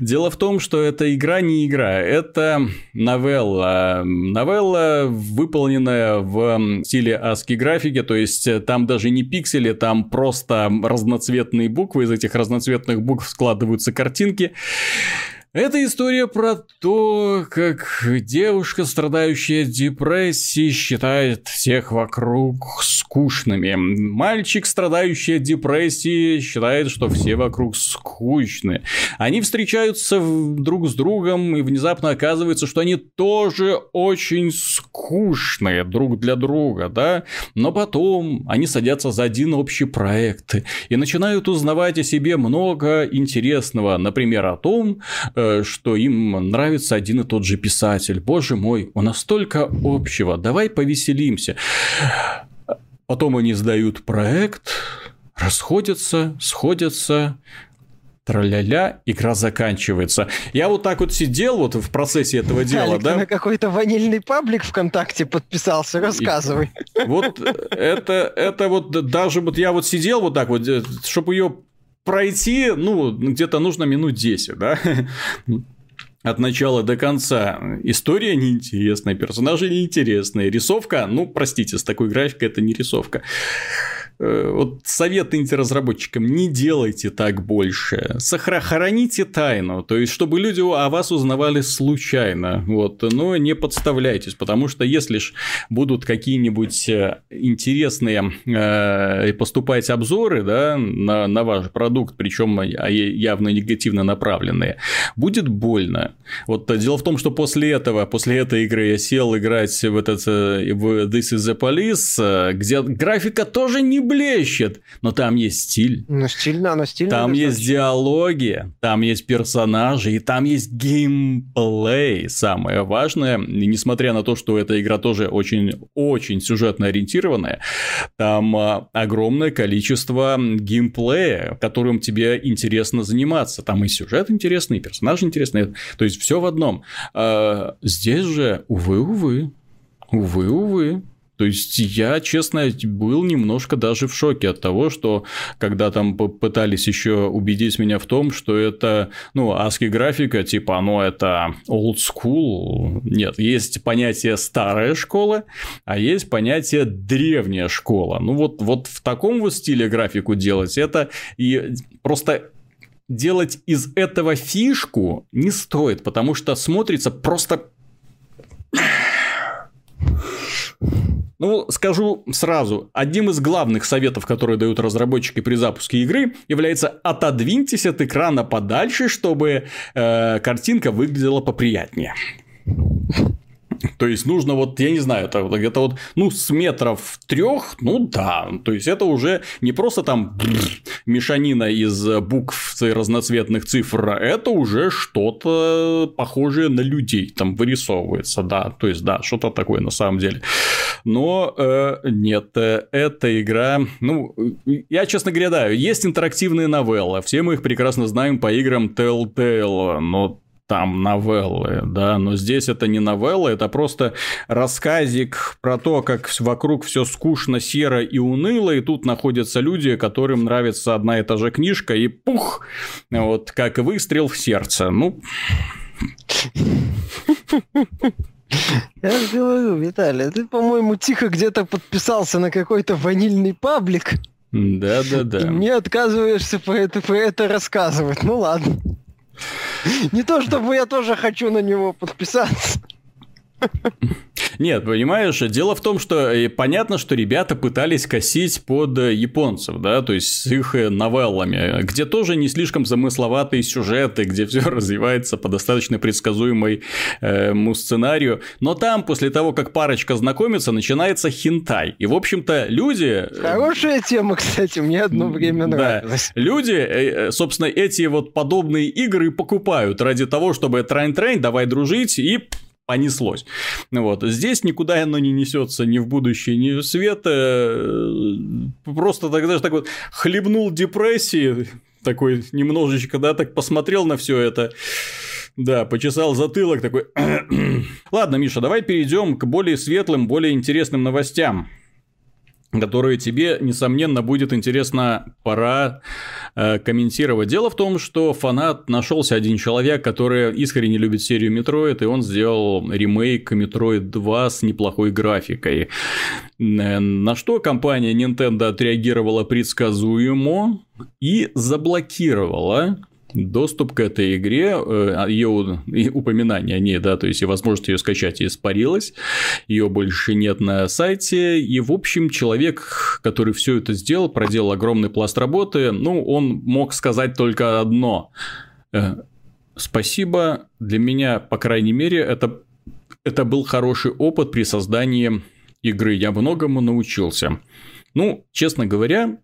Дело в том, что эта игра не игра, это новелла. Новелла, выполненная в стиле ASCII графики, то есть э, там даже не пиксели, там просто разноцветные буквы, из этих разноцветных букв складываются картинки. Это история про то, как девушка, страдающая депрессией, считает всех вокруг скучными. Мальчик, страдающий от депрессии, считает, что все вокруг скучны. Они встречаются друг с другом, и внезапно оказывается, что они тоже очень скучные друг для друга, да? Но потом они садятся за один общий проект и начинают узнавать о себе много интересного. Например, о том, э, что им нравится один и тот же писатель. Боже мой, у нас столько общего, давай повеселимся. Потом они сдают проект, расходятся, сходятся, траля-ля, игра заканчивается. Я вот так вот сидел вот в процессе этого дела, Алик, да? Ты на какой-то ванильный паблик ВКонтакте подписался, рассказывай. И вот это, это вот даже вот я вот сидел вот так вот, э, чтобы ее пройти, ну, где-то нужно минут 10, да? От начала до конца. История неинтересная, персонажи неинтересные, рисовка, ну, простите, с такой графикой это не рисовка. Э, вот совет разработчикам не делайте так больше. Сохраните тайну, то есть, чтобы люди о вас узнавали случайно, вот, но не подставляйтесь, потому что если ж будут какие-нибудь э, интересные э, поступать обзоры, да, на, на ваш продукт, причем явно негативно направленные, будет больно. Вот дело в том, что после этого, после этой игры я сел играть в этот э, в This is the Police, где графика тоже не блещет, но там есть стиль. Ну, стильно, она стильно. Там есть значит. диалоги, там есть персонажи, и там есть геймплей. Самое важное, несмотря на то, что эта игра тоже очень-очень сюжетно ориентированная, там а, огромное количество геймплея, которым тебе интересно заниматься. Там и сюжет интересный, и персонажи интересные. То есть все в одном. А, здесь же, увы, увы, увы, увы. То есть я, честно, был немножко даже в шоке от того, что когда там пытались еще убедить меня в том, что это, ну, ASCII графика, типа, оно это old school. Нет, есть понятие старая школа, а есть понятие древняя школа. Ну, вот, вот в таком вот стиле графику делать, это и просто делать из этого фишку не стоит, потому что смотрится просто ну, скажу сразу, одним из главных советов, которые дают разработчики при запуске игры, является отодвиньтесь от экрана подальше, чтобы э, картинка выглядела поприятнее. То есть нужно вот, я не знаю, это где-то вот, ну, с метров трех, ну да, то есть это уже не просто там мешанина из букв и разноцветных цифр, это уже что-то похожее на людей там вырисовывается, да, то есть да, что-то такое на самом деле. Но э, нет, э, эта игра, ну, я честно говоря, да, есть интерактивные новеллы, все мы их прекрасно знаем по играм Telltale, но там новеллы, да, но здесь это не новелла, это просто рассказик про то, как вокруг все скучно, серо и уныло, и тут находятся люди, которым нравится одна и та же книжка, и пух, вот как выстрел в сердце. Ну, я же говорю, Виталий, ты, по-моему, тихо где-то подписался на какой-то ванильный паблик. Да, да, да. И мне отказываешься про это, про это рассказывать. Ну ладно. Не то, чтобы я тоже хочу на него подписаться. Нет, понимаешь, дело в том, что э, понятно, что ребята пытались косить под э, японцев, да, то есть с их э, новеллами, где тоже не слишком замысловатые сюжеты, где все [LAUGHS] развивается по достаточно предсказуемому э, сценарию, но там после того, как парочка знакомится, начинается хинтай, и в общем-то люди... Хорошая тема, кстати, мне одно время нравилось. Да, люди, собственно, эти вот подобные игры покупают ради того, чтобы трайн-трайн, давай дружить и понеслось. Вот. Здесь никуда оно не несется ни в будущее, ни в свет. Э, просто тогда же так вот хлебнул депрессии, такой немножечко, да, так посмотрел на все это. Да, почесал затылок такой. [CLEARS THROAT] Ладно, Миша, давай перейдем к более светлым, более интересным новостям которые тебе, несомненно, будет интересно пора э, комментировать. Дело в том, что фанат нашелся один человек, который искренне любит серию Metroid, и он сделал ремейк Metroid 2 с неплохой графикой. Э, на что компания Nintendo отреагировала предсказуемо и заблокировала доступ к этой игре, э, ее упоминание о ней, да, то есть и возможность ее скачать испарилась, ее больше нет на сайте, и, в общем, человек, который все это сделал, проделал огромный пласт работы, ну, он мог сказать только одно. Э, спасибо, для меня, по крайней мере, это, это был хороший опыт при создании игры, я многому научился. Ну, честно говоря,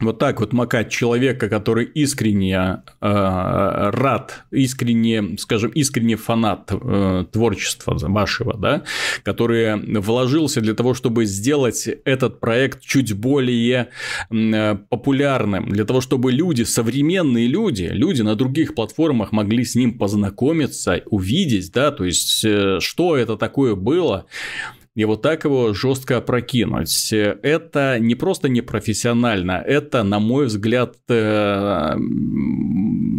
вот так вот макать человека, который искренне э, рад, искренне, скажем, искренне фанат э, творчества вашего, да, который вложился для того, чтобы сделать этот проект чуть более э, популярным, для того, чтобы люди, современные люди, люди на других платформах могли с ним познакомиться, увидеть, да, то есть, э, что это такое было, и вот так его жестко опрокинуть. Это не просто непрофессионально, это, на мой взгляд, э,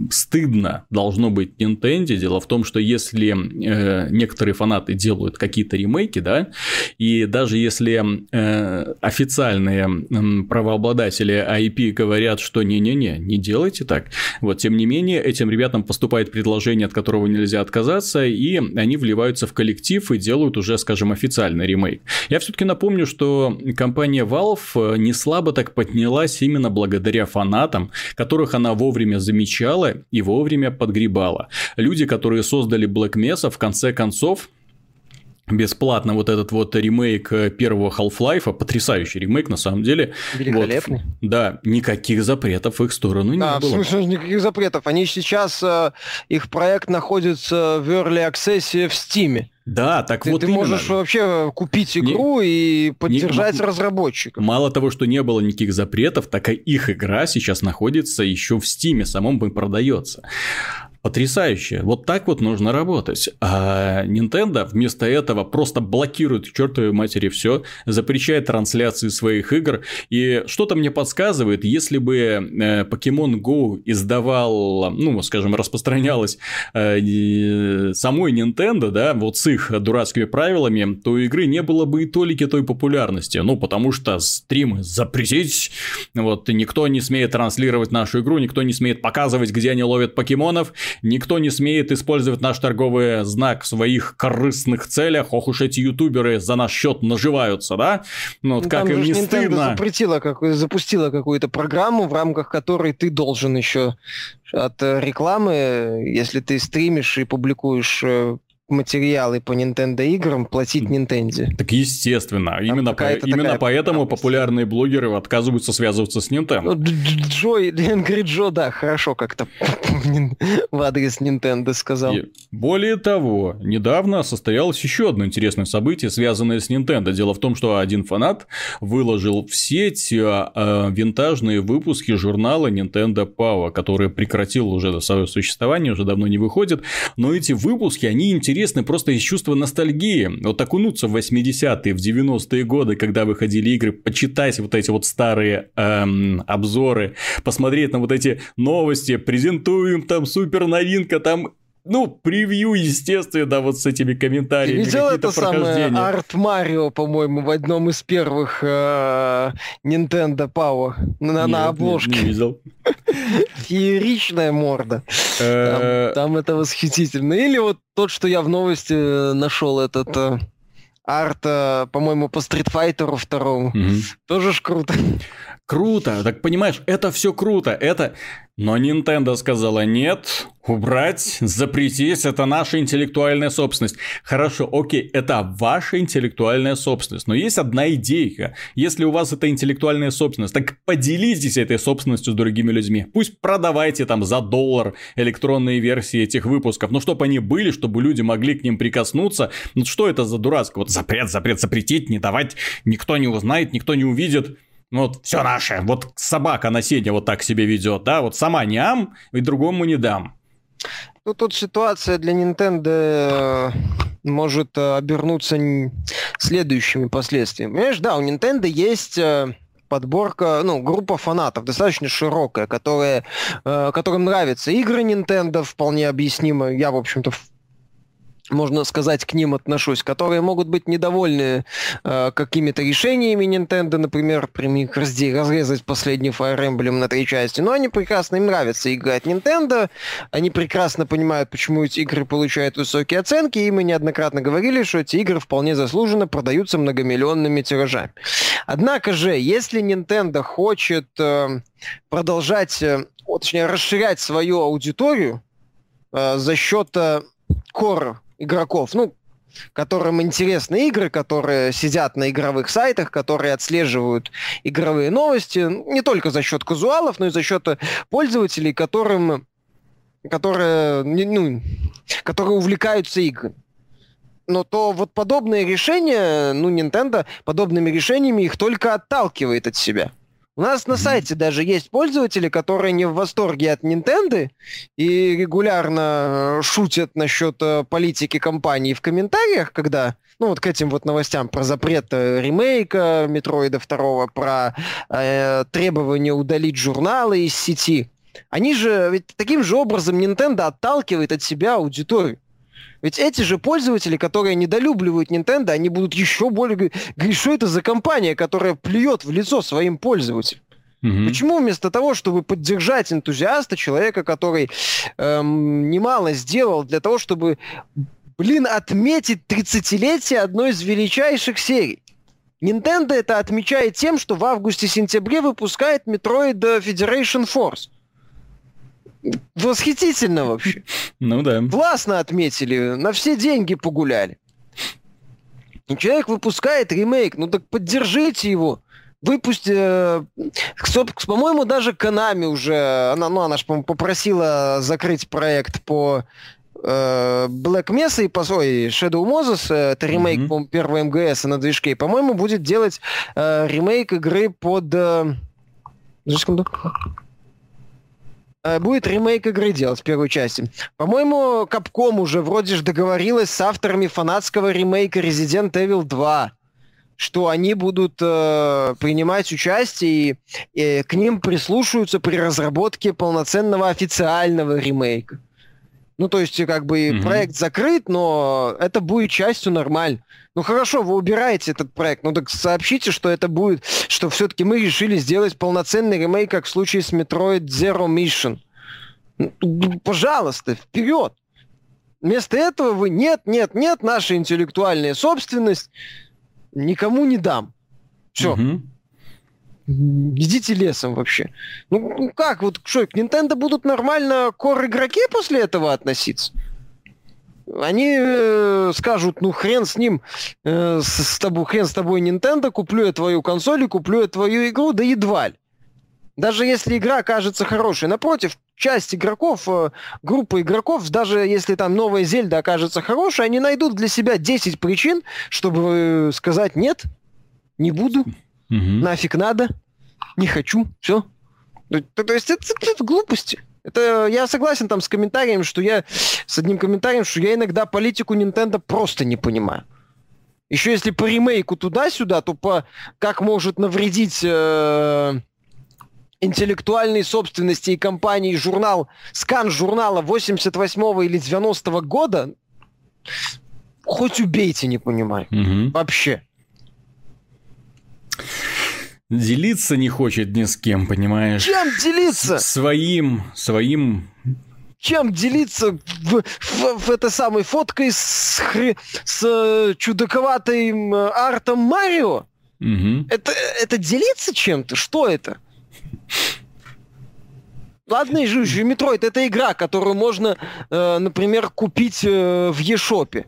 стыдно должно быть Nintendo. Дело в том, что если э, некоторые фанаты делают какие-то ремейки, да, и даже если э, официальные правообладатели IP говорят, что не-не-не, не делайте так, вот, тем не менее, этим ребятам поступает предложение, от которого нельзя отказаться, и они вливаются в коллектив и делают уже, скажем, официально ремейк. Я все-таки напомню, что компания Valve э, не слабо так поднялась именно благодаря фанатам, которых она вовремя замечала и вовремя подгребала. Люди, которые создали Black Mesa, в конце концов, бесплатно вот этот вот ремейк э, первого Half-Life, потрясающий ремейк на самом деле. Великолепный. Вот, да, никаких запретов в их сторону да, не было. Да, в смысле никаких запретов. Они сейчас, э, их проект находится в Early Access в Steam. Да, так ты, вот Ты именно. можешь вообще купить игру не, и поддержать не, разработчиков. Мало того, что не было никаких запретов, так и их игра сейчас находится еще в Стиме, самом бы продается. Потрясающе. Вот так вот нужно работать. А Nintendo вместо этого просто блокирует чертовой матери все, запрещает трансляции своих игр. И что-то мне подсказывает, если бы э, Pokemon Go издавал, ну, скажем, распространялась э, самой Nintendo, да, вот с их дурацкими правилами, то игры не было бы и толики той популярности. Ну, потому что стримы запретить, вот, никто не смеет транслировать нашу игру, никто не смеет показывать, где они ловят покемонов, Никто не смеет использовать наш торговый знак в своих корыстных целях. Ох уж эти ютуберы за наш счет наживаются, да? Ну, вот ну, как им не Nintendo стыдно. запретила, как, запустила какую-то программу, в рамках которой ты должен еще от э, рекламы, если ты стримишь и публикуешь э, материалы по Nintendo играм платить Nintendo. Так естественно. Именно, по, именно поэтому популярные блогеры отказываются связываться с Nintendo. Ну, Джо, [LAUGHS] Angry Джо, да, хорошо как-то [LAUGHS] в адрес Nintendo сказал. И более того, недавно состоялось еще одно интересное событие, связанное с Nintendo. Дело в том, что один фанат выложил в сеть э, винтажные выпуски журнала Nintendo Power, который прекратил уже свое существование, уже давно не выходит. Но эти выпуски, они интересны просто из чувства ностальгии. Вот окунуться в 80-е, в 90-е годы, когда выходили игры, почитать вот эти вот старые эм, обзоры, посмотреть на вот эти новости, презентуем там супер новинка, там ну, превью, естественно, вот с этими комментариями. Ты видел это самое Арт Марио, по-моему, в одном из первых э, Nintendo Power на, нет, на обложке. Нет, не видел. Фееричная морда. Э, там, там это восхитительно. Или вот тот, что я в новости э, нашел, этот э, арт, по-моему, по стритфайтеру второму. Тоже ж круто. Круто, так понимаешь, это все круто, это... Но Nintendo сказала нет, убрать, запретить, это наша интеллектуальная собственность. Хорошо, окей, это ваша интеллектуальная собственность, но есть одна идейка. Если у вас это интеллектуальная собственность, так поделитесь этой собственностью с другими людьми. Пусть продавайте там за доллар электронные версии этих выпусков, но чтобы они были, чтобы люди могли к ним прикоснуться. Ну что это за дурацкое? Вот запрет, запрет, запретить, не давать, никто не узнает, никто не увидит. Ну, вот все наше. Вот собака на сене вот так себе ведет, да, вот сама не ам, и другому не дам. Ну, тут ситуация для Nintendo э, может э, обернуться следующими последствиями. Понимаешь, да, у Nintendo есть э, подборка, ну, группа фанатов, достаточно широкая, которые, которым нравятся игры Nintendo, вполне объяснимо. Я, в общем-то, можно сказать, к ним отношусь, которые могут быть недовольны э, какими-то решениями Nintendo, например, примик разрезать последний Fire Emblem на три части, но они прекрасно, им нравится играть Nintendo, они прекрасно понимают, почему эти игры получают высокие оценки, и мы неоднократно говорили, что эти игры вполне заслуженно продаются многомиллионными тиражами. Однако же, если Nintendo хочет э, продолжать, э, точнее, расширять свою аудиторию э, за счет э, core игроков, ну, которым интересны игры, которые сидят на игровых сайтах, которые отслеживают игровые новости, не только за счет казуалов, но и за счет пользователей, которым, которые, ну, которые увлекаются играми. Но то вот подобные решения, ну, Nintendo подобными решениями их только отталкивает от себя. У нас на сайте даже есть пользователи, которые не в восторге от Nintendo и регулярно э, шутят насчет э, политики компании в комментариях, когда ну вот к этим вот новостям про запрет э, ремейка Метроида 2, про э, требование удалить журналы из сети. Они же, ведь таким же образом Nintendo отталкивает от себя аудиторию. Ведь эти же пользователи, которые недолюбливают Nintendo, они будут еще более говорить, что это за компания, которая плюет в лицо своим пользователям. Угу. Почему вместо того, чтобы поддержать энтузиаста, человека, который эм, немало сделал для того, чтобы, блин, отметить 30-летие одной из величайших серий? Nintendo это отмечает тем, что в августе-сентябре выпускает Metroid Federation Force. Восхитительно вообще. Ну да. Классно отметили, на все деньги погуляли. И человек выпускает ремейк, ну так поддержите его. Выпусти, э, по-моему, даже Канами уже, она, ну, она же, попросила закрыть проект по э, Black Mesa и по ой, Shadow Moses, э, это ремейк, mm-hmm. по первого МГС на движке, по-моему, будет делать э, ремейк игры под... Э, будет ремейк игры делать, первой части. По-моему, Capcom уже вроде же договорилась с авторами фанатского ремейка Resident Evil 2 что они будут э, принимать участие и э, к ним прислушиваются при разработке полноценного официального ремейка. Ну, то есть, как бы mm-hmm. проект закрыт, но это будет частью нормально. Ну хорошо, вы убираете этот проект, ну так сообщите, что это будет, что все-таки мы решили сделать полноценный ремейк, как в случае с Metroid Zero Mission. Ну, пожалуйста, вперед! Вместо этого вы нет, нет, нет, наша интеллектуальная собственность никому не дам. Все. Угу. Идите лесом вообще. Ну, ну как, вот что, к Nintendo будут нормально кор игроки после этого относиться? Они э, скажут, ну хрен с ним, э, с, с тобой, хрен с тобой Nintendo, куплю я твою консоль и куплю я твою игру, да едва ли. Даже если игра кажется хорошей. Напротив, часть игроков, э, группа игроков, даже если там новая Зельда окажется хорошей, они найдут для себя 10 причин, чтобы э, сказать нет, не буду, угу. нафиг надо, не хочу, все. То, то есть это, это глупости. Это я согласен там с комментарием, что я с одним комментарием, что я иногда политику Nintendo просто не понимаю. Еще если по ремейку туда-сюда, то по как может навредить э, интеллектуальной собственности и компании журнал, скан журнала 88 или 90 -го года, хоть убейте, не понимаю. Угу. Вообще. Делиться не хочет ни с кем, понимаешь? Чем делиться? С своим, своим чем делиться в, в, в этой самой фоткой с, с э, чудаковатым э, артом Марио? Угу. Это, это делиться чем-то? Что это? Ладно, и Metroid это игра, которую можно, э, например, купить э, в eShop е.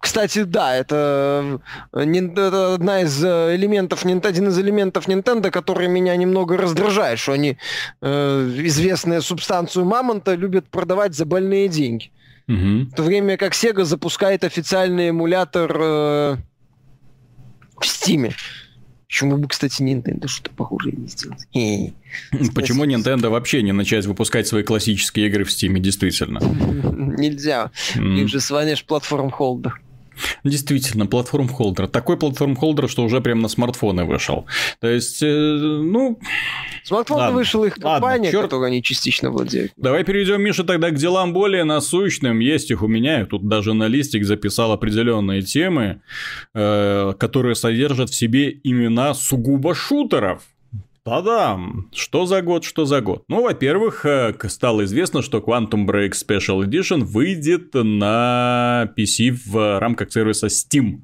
Кстати, да, это, э, это одна из э, элементов, один из элементов Nintendo, который меня немного раздражает, что они э, известную субстанцию мамонта любят продавать за больные деньги. Угу. В то время как Sega запускает официальный эмулятор э, в Steam. Почему бы, кстати, Nintendo что-то похожее не сделать? [LAUGHS] Почему Nintendo вообще не начать выпускать свои классические игры в Steam, действительно? [LAUGHS] Нельзя. Их же сванешь платформ-холдер. Действительно, платформ-холдер. Такой платформ-холдер, что уже прямо на смартфоны вышел. То есть, э, ну... Смартфон вышел их компания, ладно, черт... которой они частично владеют. Давай перейдем, Миша, тогда к делам более насущным. Есть их у меня. Я тут даже на листик записал определенные темы, э, которые содержат в себе имена сугубо шутеров. Та-дам! Что за год, что за год? Ну, во-первых, э, стало известно, что Quantum Break Special Edition выйдет на PC в рамках сервиса Steam.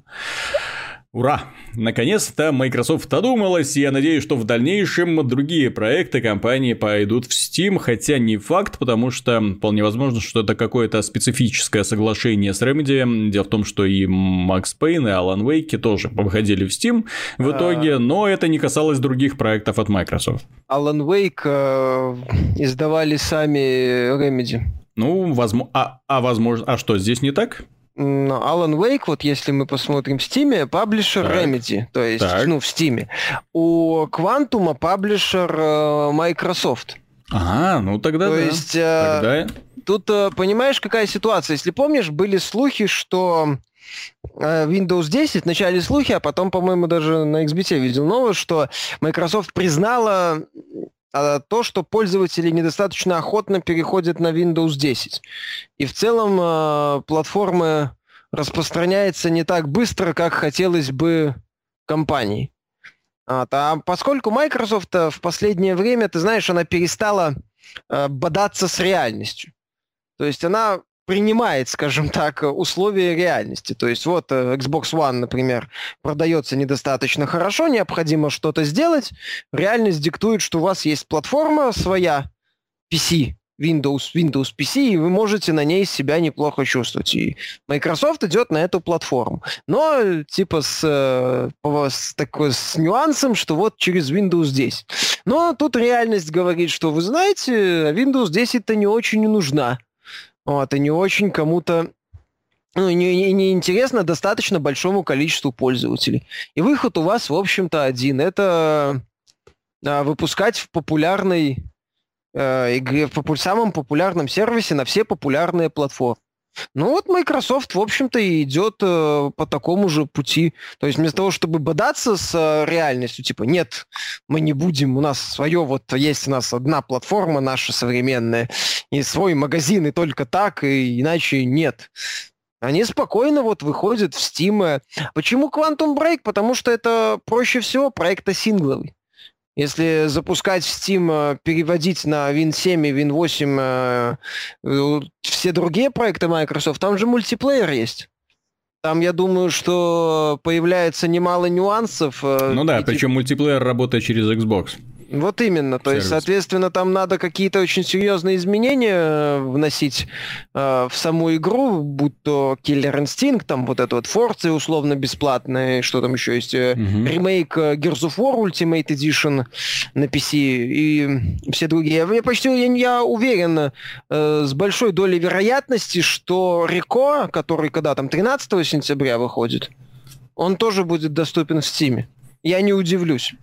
Ура! Наконец-то Microsoft додумалась, и я надеюсь, что в дальнейшем другие проекты компании пойдут в Steam, хотя не факт, потому что вполне возможно, что это какое-то специфическое соглашение с Remedy. Дело в том, что и Max Payne, и Alan Wake тоже выходили в Steam в а. итоге, но это не касалось других проектов от Microsoft. Alan Wake э, издавали сами Remedy. Ну, возможно. А, а возможно. А что, здесь не так? Alan Wake, вот если мы посмотрим в Steam, паблишер так. Remedy, то есть, так. ну, в Steam. У Quantum паблишер э, Microsoft. Ага, ну тогда То да. есть, э, тогда... тут, э, понимаешь, какая ситуация? Если помнишь, были слухи, что Windows 10, вначале слухи, а потом, по-моему, даже на XBT видел новость, что Microsoft признала то, что пользователи недостаточно охотно переходят на Windows 10. И в целом э, платформа распространяется не так быстро, как хотелось бы компании. А, а поскольку Microsoft в последнее время, ты знаешь, она перестала бодаться с реальностью. То есть она принимает, скажем так, условия реальности. То есть вот э, Xbox One, например, продается недостаточно хорошо, необходимо что-то сделать. Реальность диктует, что у вас есть платформа своя, PC, Windows, Windows PC, и вы можете на ней себя неплохо чувствовать. И Microsoft идет на эту платформу. Но типа с, э, с, такой, с нюансом, что вот через Windows 10. Но тут реальность говорит, что вы знаете, Windows 10-то не очень нужна. Вот, и не очень кому-то ну, не, не, интересно достаточно большому количеству пользователей. И выход у вас, в общем-то, один. Это а, выпускать в популярной э, игре, в попу- самом популярном сервисе на все популярные платформы. Ну вот Microsoft, в общем-то, и идет э, по такому же пути. То есть вместо того, чтобы бодаться с э, реальностью, типа, нет, мы не будем, у нас свое, вот есть у нас одна платформа наша современная, и свой магазин, и только так, и иначе нет. Они спокойно вот выходят в Steam. Почему Quantum Break? Потому что это проще всего проекта сингловый. Если запускать в Steam, э, переводить на Win 7 и Win 8 э, э, все другие проекты Microsoft, там же мультиплеер есть. Там, я думаю, что появляется немало нюансов. Ну да, и, причем мультиплеер работает через Xbox. Вот именно. То есть, соответственно, там надо какие-то очень серьезные изменения э, вносить э, в саму игру, будь то Killer Instinct, там вот это вот Forza условно бесплатный, что там еще есть, э, угу. ремейк э, Gears of War Ultimate Edition на PC и все другие. Я почти я, я уверен э, с большой долей вероятности, что Реко, который когда там 13 сентября выходит, он тоже будет доступен в Steam. Я не удивлюсь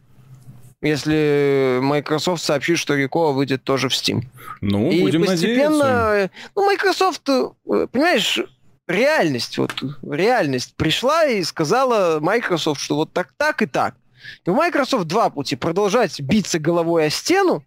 если Microsoft сообщит, что Рикоа выйдет тоже в Steam. Ну, и будем постепенно, надеяться. Ну, Microsoft, э, понимаешь, реальность, вот реальность пришла и сказала Microsoft, что вот так, так и так. И у Microsoft два пути. Продолжать биться головой о стену,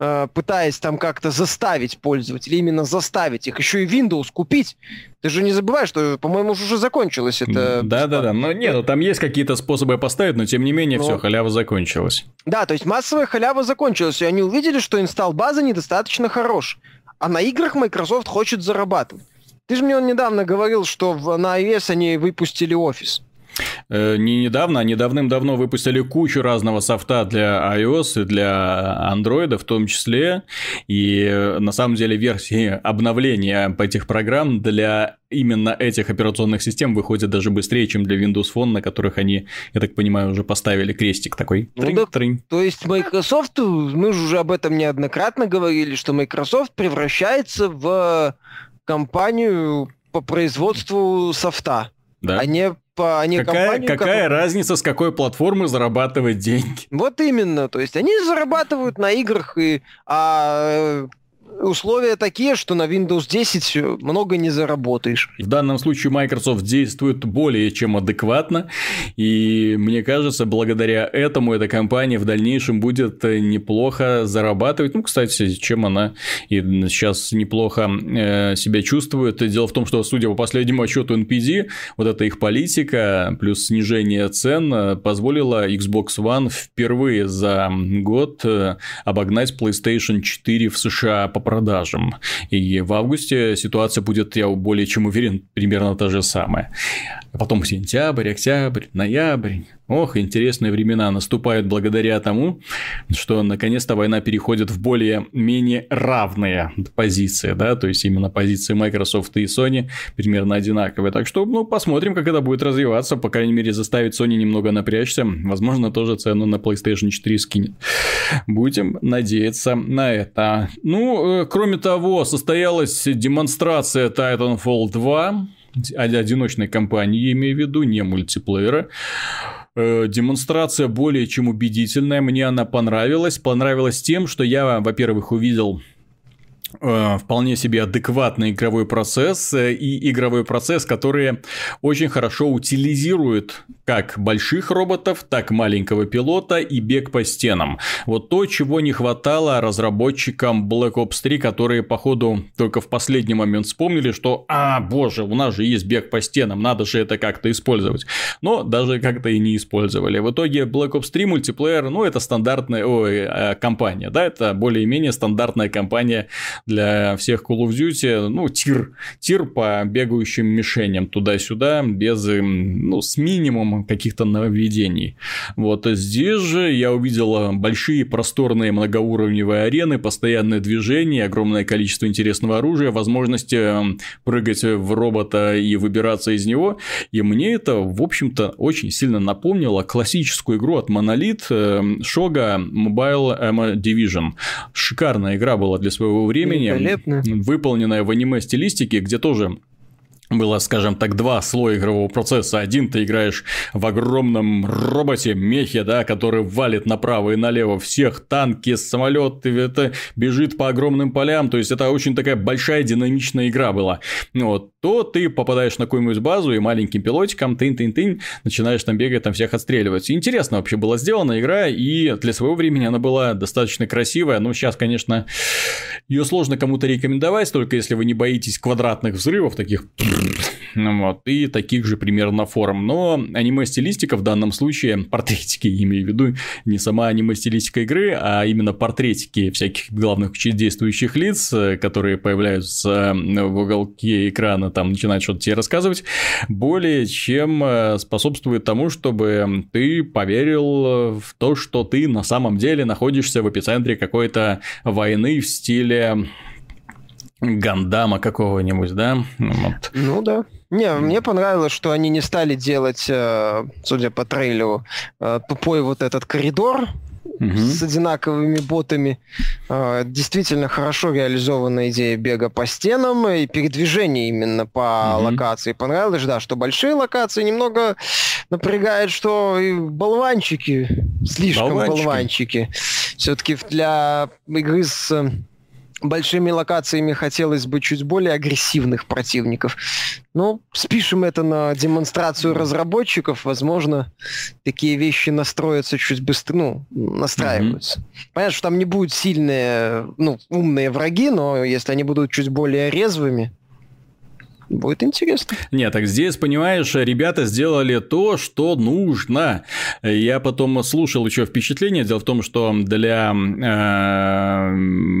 пытаясь там как-то заставить пользователей, именно заставить их, еще и Windows купить. Ты же не забывай, что, по-моему, уже закончилось это. Да-да-да, но нет, ну, там есть какие-то способы поставить, но тем не менее но... все, халява закончилась. Да, то есть массовая халява закончилась, и они увидели, что инсталл базы недостаточно хорош. А на играх Microsoft хочет зарабатывать. Ты же мне он недавно говорил, что в, на iOS они выпустили офис. Э, не недавно, они давным-давно выпустили кучу разного софта для iOS и для Android в том числе. И э, на самом деле версии обновления этих программ для именно этих операционных систем выходят даже быстрее, чем для Windows Phone, на которых они, я так понимаю, уже поставили крестик такой. Ну, тринь, тринь. То есть Microsoft, мы же уже об этом неоднократно говорили, что Microsoft превращается в компанию по производству софта, да. а не по они какая, компанию, какая которая... разница, с какой платформы зарабатывать деньги? Вот именно, то есть они зарабатывают на играх, и, а условия такие, что на Windows 10 много не заработаешь. В данном случае Microsoft действует более чем адекватно, и мне кажется, благодаря этому эта компания в дальнейшем будет неплохо зарабатывать. Ну, кстати, чем она и сейчас неплохо э, себя чувствует. Дело в том, что, судя по последнему отчету NPD, вот эта их политика плюс снижение цен э, позволила Xbox One впервые за год э, обогнать PlayStation 4 в США по продажам. И в августе ситуация будет, я более чем уверен, примерно та же самая. А потом сентябрь, октябрь, ноябрь. Ох, интересные времена наступают благодаря тому, что наконец-то война переходит в более-менее равные позиции, да, то есть именно позиции Microsoft и Sony примерно одинаковые. Так что, ну, посмотрим, как это будет развиваться, по крайней мере, заставить Sony немного напрячься, возможно, тоже цену на PlayStation 4 скинет. Будем надеяться на это. Ну, э, кроме того, состоялась демонстрация Titanfall 2, одиночной кампании, я имею в виду, не мультиплеера. Э, демонстрация более чем убедительная, мне она понравилась. Понравилась тем, что я, во-первых, увидел Э, вполне себе адекватный игровой процесс э, и игровой процесс, который очень хорошо утилизирует как больших роботов, так маленького пилота и бег по стенам. Вот то, чего не хватало разработчикам Black Ops 3, которые, походу, только в последний момент вспомнили, что, а, боже, у нас же есть бег по стенам, надо же это как-то использовать. Но даже как-то и не использовали. В итоге Black Ops 3 мультиплеер, ну, это стандартная, ой, э, компания, да, это более-менее стандартная компания для всех Call of Duty, ну, тир, тир по бегающим мишеням туда-сюда, без, ну, с минимумом каких-то нововведений. Вот здесь же я увидел большие просторные многоуровневые арены, постоянное движение, огромное количество интересного оружия, возможности эм, прыгать в робота и выбираться из него, и мне это, в общем-то, очень сильно напомнило классическую игру от Monolith Shoga Mobile Division. Шикарная игра была для своего времени, времени, выполненная в аниме-стилистике, где тоже было, скажем так, два слоя игрового процесса. Один ты играешь в огромном роботе, мехе, да, который валит направо и налево всех, танки, самолеты, это бежит по огромным полям, то есть это очень такая большая динамичная игра была. Вот, то ты попадаешь на какую-нибудь базу и маленьким пилотиком тын-тын-тын начинаешь там бегать, там всех отстреливать. Интересно вообще была сделана игра, и для своего времени она была достаточно красивая, но сейчас, конечно, ее сложно кому-то рекомендовать, только если вы не боитесь квадратных взрывов таких вот, и таких же примерно форм. Но аниме-стилистика в данном случае, [LAUGHS] портретики, имею в виду, не сама аниме-стилистика игры, а именно портретики всяких главных действующих лиц, которые появляются в уголке экрана, там начинают что-то тебе рассказывать, более чем э, способствует тому, чтобы ты поверил в то, что ты на самом деле находишься в эпицентре какой-то войны в стиле Гандама какого-нибудь, да? Вот. Ну да. Не, мне понравилось, что они не стали делать, э, судя по трейлеру, э, тупой вот этот коридор, угу. с одинаковыми ботами. Э, действительно хорошо реализована идея бега по стенам и передвижения именно по угу. локации. Понравилось, да, что большие локации немного напрягает, что и болванчики, слишком болванчики. болванчики. Все-таки для игры с большими локациями хотелось бы чуть более агрессивных противников. Ну, спишем это на демонстрацию разработчиков. Возможно, такие вещи настроятся чуть быстрее, ну, настраиваются. Mm-hmm. Понятно, что там не будут сильные, ну, умные враги, но если они будут чуть более резвыми, Будет интересно. Нет, так здесь, понимаешь, ребята сделали то, что нужно. Я потом слушал еще впечатление. Дело в том, что для э,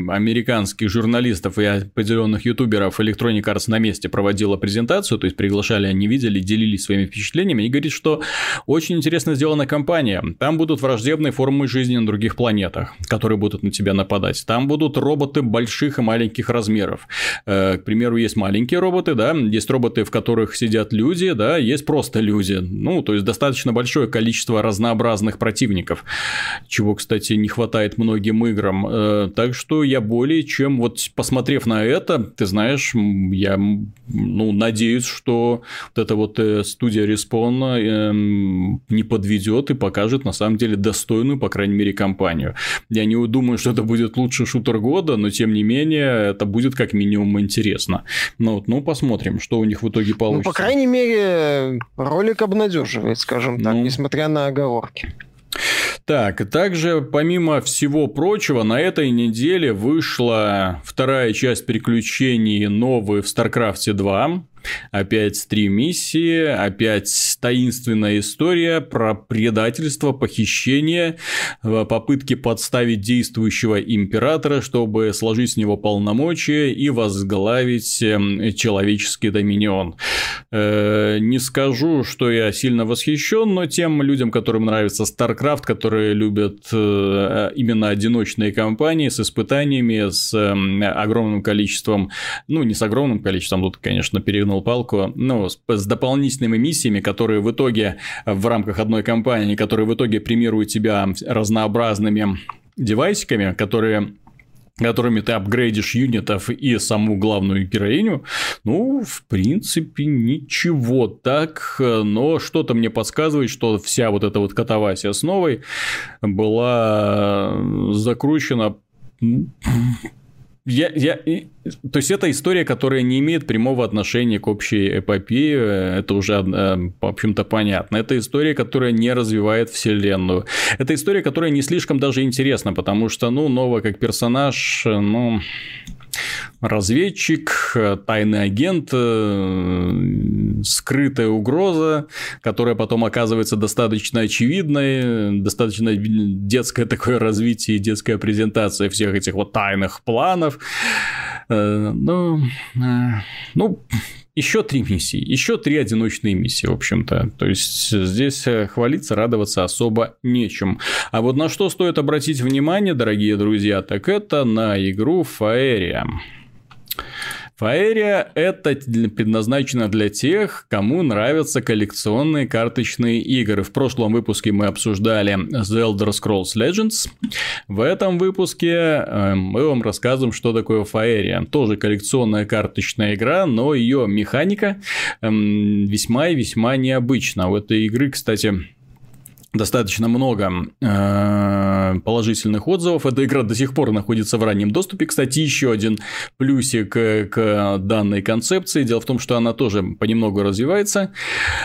американских журналистов и определенных ютуберов Electronic Arts на месте проводила презентацию, то есть приглашали, они видели, делились своими впечатлениями и говорит, что очень интересно сделана компания. Там будут враждебные формы жизни на других планетах, которые будут на тебя нападать. Там будут роботы больших и маленьких размеров. Э, к примеру, есть маленькие роботы, да, есть роботы, в которых сидят люди, да, есть просто люди. Ну, то есть достаточно большое количество разнообразных противников, чего, кстати, не хватает многим играм. Э, так что я более чем, вот посмотрев на это, ты знаешь, я ну, надеюсь, что вот эта вот э, студия Respawn эм, не подведет и покажет на самом деле достойную, по крайней мере, компанию. Я не думаю, что это будет лучший шутер года, но тем не менее это будет как минимум интересно. Ну, вот, ну посмотрим посмотрим, что у них в итоге получится. Ну, по крайней мере, ролик обнадеживает, скажем так, ну... несмотря на оговорки. Так, также, помимо всего прочего, на этой неделе вышла вторая часть приключений новые в StarCraft 2. Опять три миссии, опять таинственная история про предательство, похищение, э, попытки подставить действующего императора, чтобы сложить с него полномочия и возглавить эм, человеческий доминион. Э, не скажу, что я сильно восхищен, но тем людям, которым нравится StarCraft, которые любят э, именно одиночные кампании с испытаниями, с эм, огромным количеством, ну не с огромным количеством, тут, конечно, перегнул перегнул палку, ну, с, с дополнительными миссиями, которые в итоге в рамках одной кампании, которые в итоге премируют тебя разнообразными девайсиками, которые которыми ты апгрейдишь юнитов и саму главную героиню, ну, в принципе, ничего так, но что-то мне подсказывает, что вся вот эта вот катавасия с новой была закручена я, я, то есть это история, которая не имеет прямого отношения к общей эпопее, это уже, э, в общем-то, понятно. Это история, которая не развивает вселенную. Это история, которая не слишком даже интересна, потому что, ну, Нова как персонаж, ну, разведчик, тайный агент, э, скрытая угроза, которая потом оказывается достаточно очевидной, достаточно детское такое развитие, детская презентация всех этих вот тайных планов. Э, ну, э, ну, еще три миссии, еще три одиночные миссии, в общем-то. То есть здесь хвалиться, радоваться особо нечем. А вот на что стоит обратить внимание, дорогие друзья, так это на игру Фаэрия. Фаерия – это предназначено для тех, кому нравятся коллекционные карточные игры. В прошлом выпуске мы обсуждали The Elder Scrolls Legends. В этом выпуске эм, мы вам рассказываем, что такое Фаерия. Тоже коллекционная карточная игра, но ее механика эм, весьма и весьма необычна. У этой игры, кстати, достаточно много э, положительных отзывов. Эта игра до сих пор находится в раннем доступе. Кстати, еще один плюсик к данной концепции. Дело в том, что она тоже понемногу развивается.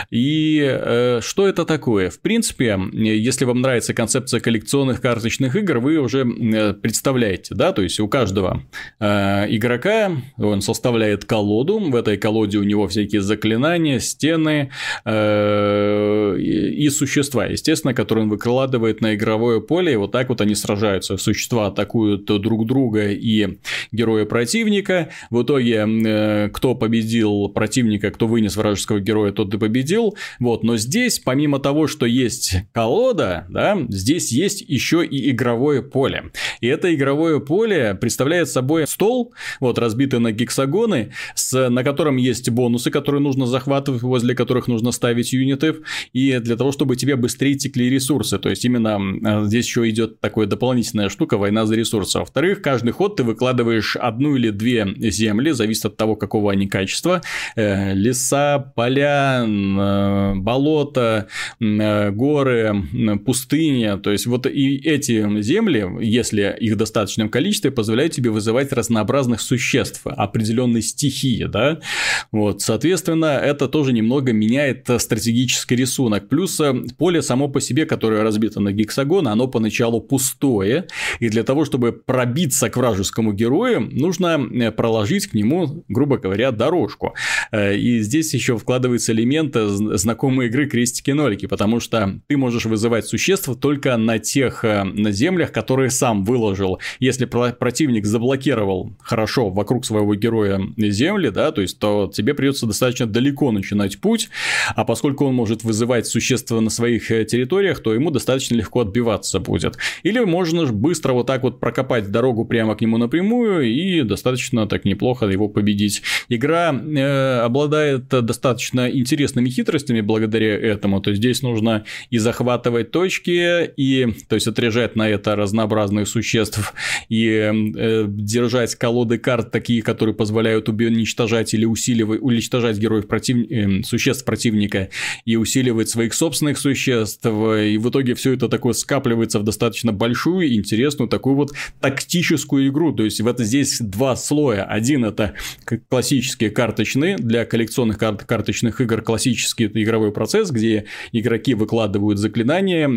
И э, что это такое? В принципе, если вам нравится концепция коллекционных карточных игр, вы уже э, представляете, да, то есть у каждого э, игрока он составляет колоду, в этой колоде у него всякие заклинания, стены э, и существа, естественно, которые он выкладывает на игровое поле, и вот так вот они сражаются. Существа атакуют друг друга и героя противника. В итоге, э, кто победил противника, кто вынес вражеского героя, тот и победил. Вот, но здесь, помимо того, что есть колода, да, здесь есть еще и игровое поле. И это игровое поле представляет собой стол, вот, разбитый на гексагоны, с, на котором есть бонусы, которые нужно захватывать, возле которых нужно ставить юниты, и для того, чтобы тебе быстрее текли ресурсы. То есть, именно а, здесь еще идет такая дополнительная штука, война за ресурсы. Во-вторых, каждый ход ты выкладываешь одну или две земли, зависит от того, какого они качества. Э, леса, поля, э, болота, э, горы, пустыня. То есть, вот и эти земли, если их в достаточном количестве, позволяют тебе вызывать разнообразных существ определенной стихии, да. Вот, соответственно, это тоже немного меняет стратегический рисунок. Плюс поле само по себе, которое разбито на гексагон, оно поначалу пустое, и для того, чтобы пробиться к вражескому герою, нужно проложить к нему, грубо говоря, дорожку. И здесь еще вкладывается элемент знакомой игры крестики-нолики, потому что ты можешь вызывать существ только на тех на землях, которые сам выложил. Если противник заблокировал хорошо вокруг своего героя земли, да, то есть то тебе придется достаточно далеко начинать путь, а поскольку он может вызывать существа на своих э, территориях, то ему достаточно легко отбиваться будет. Или можно быстро вот так вот прокопать дорогу прямо к нему напрямую и достаточно так неплохо его победить. Игра э, обладает достаточно интересными хитростями благодаря этому, то есть здесь нужно и захватывать точки, и то есть отряжать на это разнообразных существ, и э, держать колоды карт такие, которые позволяют уничтожать или усиливать, уничтожать героев против... э, существ противника и усиливать своих собственных существ, и в итоге все это такое скапливается в достаточно большую, интересную, такую вот тактическую игру, то есть в это здесь два слоя, один это классические карточные, для коллекционных карт карточных игр классический игровой процесс, где игроки выкладывают заклинания,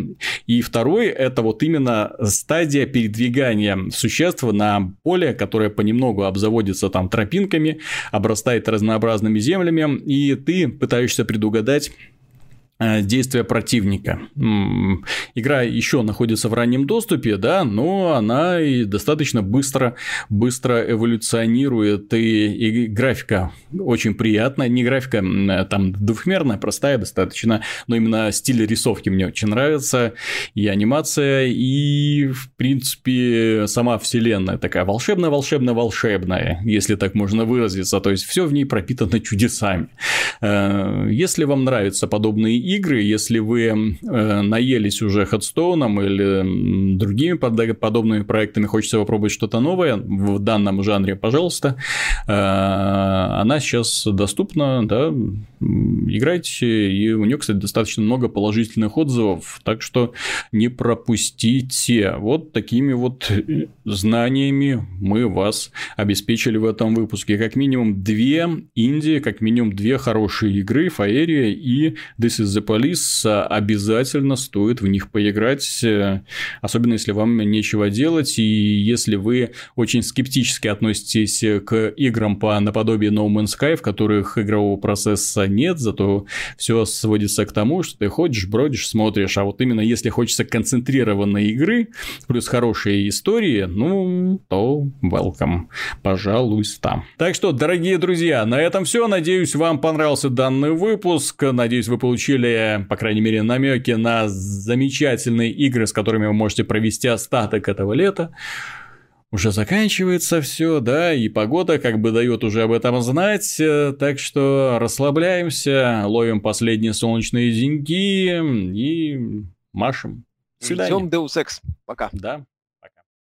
и второй это вот именно стадия передвигания существ на поле, которое понемногу обзаводится там тропинками, обрастает разнообразными землями, и ты пытаешься предугадать действия противника. Игра еще находится в раннем доступе, да, но она и достаточно быстро, быстро эволюционирует, и, и графика очень приятная, не графика там двухмерная, простая достаточно, но именно стиль рисовки мне очень нравится, и анимация, и, в принципе, сама вселенная такая волшебная-волшебная-волшебная, если так можно выразиться, то есть все в ней пропитано чудесами. Э, если вам нравятся подобные игры, если вы э, наелись уже Хедстоуном или другими подобными проектами, хочется попробовать что-то новое в данном жанре, пожалуйста, э, она сейчас доступна, да, играйте, и у нее, кстати, достаточно много положительных отзывов, так что не пропустите. Вот такими вот знаниями мы вас обеспечили в этом выпуске. Как минимум две Индии, как минимум две хорошие игры, Фаерия и This is the Police, обязательно стоит в них поиграть, э, особенно если вам нечего делать, и если вы очень скептически относитесь к играм по наподобие No Man's Sky, в которых игрового процесса нет, зато все сводится к тому, что ты ходишь, бродишь, смотришь, а вот именно если хочется концентрированной игры, плюс хорошие истории, ну, то welcome, пожалуйста. Так что, дорогие друзья, на этом все, надеюсь, вам понравился данный выпуск, надеюсь, вы получили были, по крайней мере, намеки на замечательные игры, с которыми вы можете провести остаток этого лета. Уже заканчивается все, да, и погода как бы дает уже об этом знать, э, так что расслабляемся, ловим последние солнечные деньги и машем. Ждем Deus Ex. Пока. Да.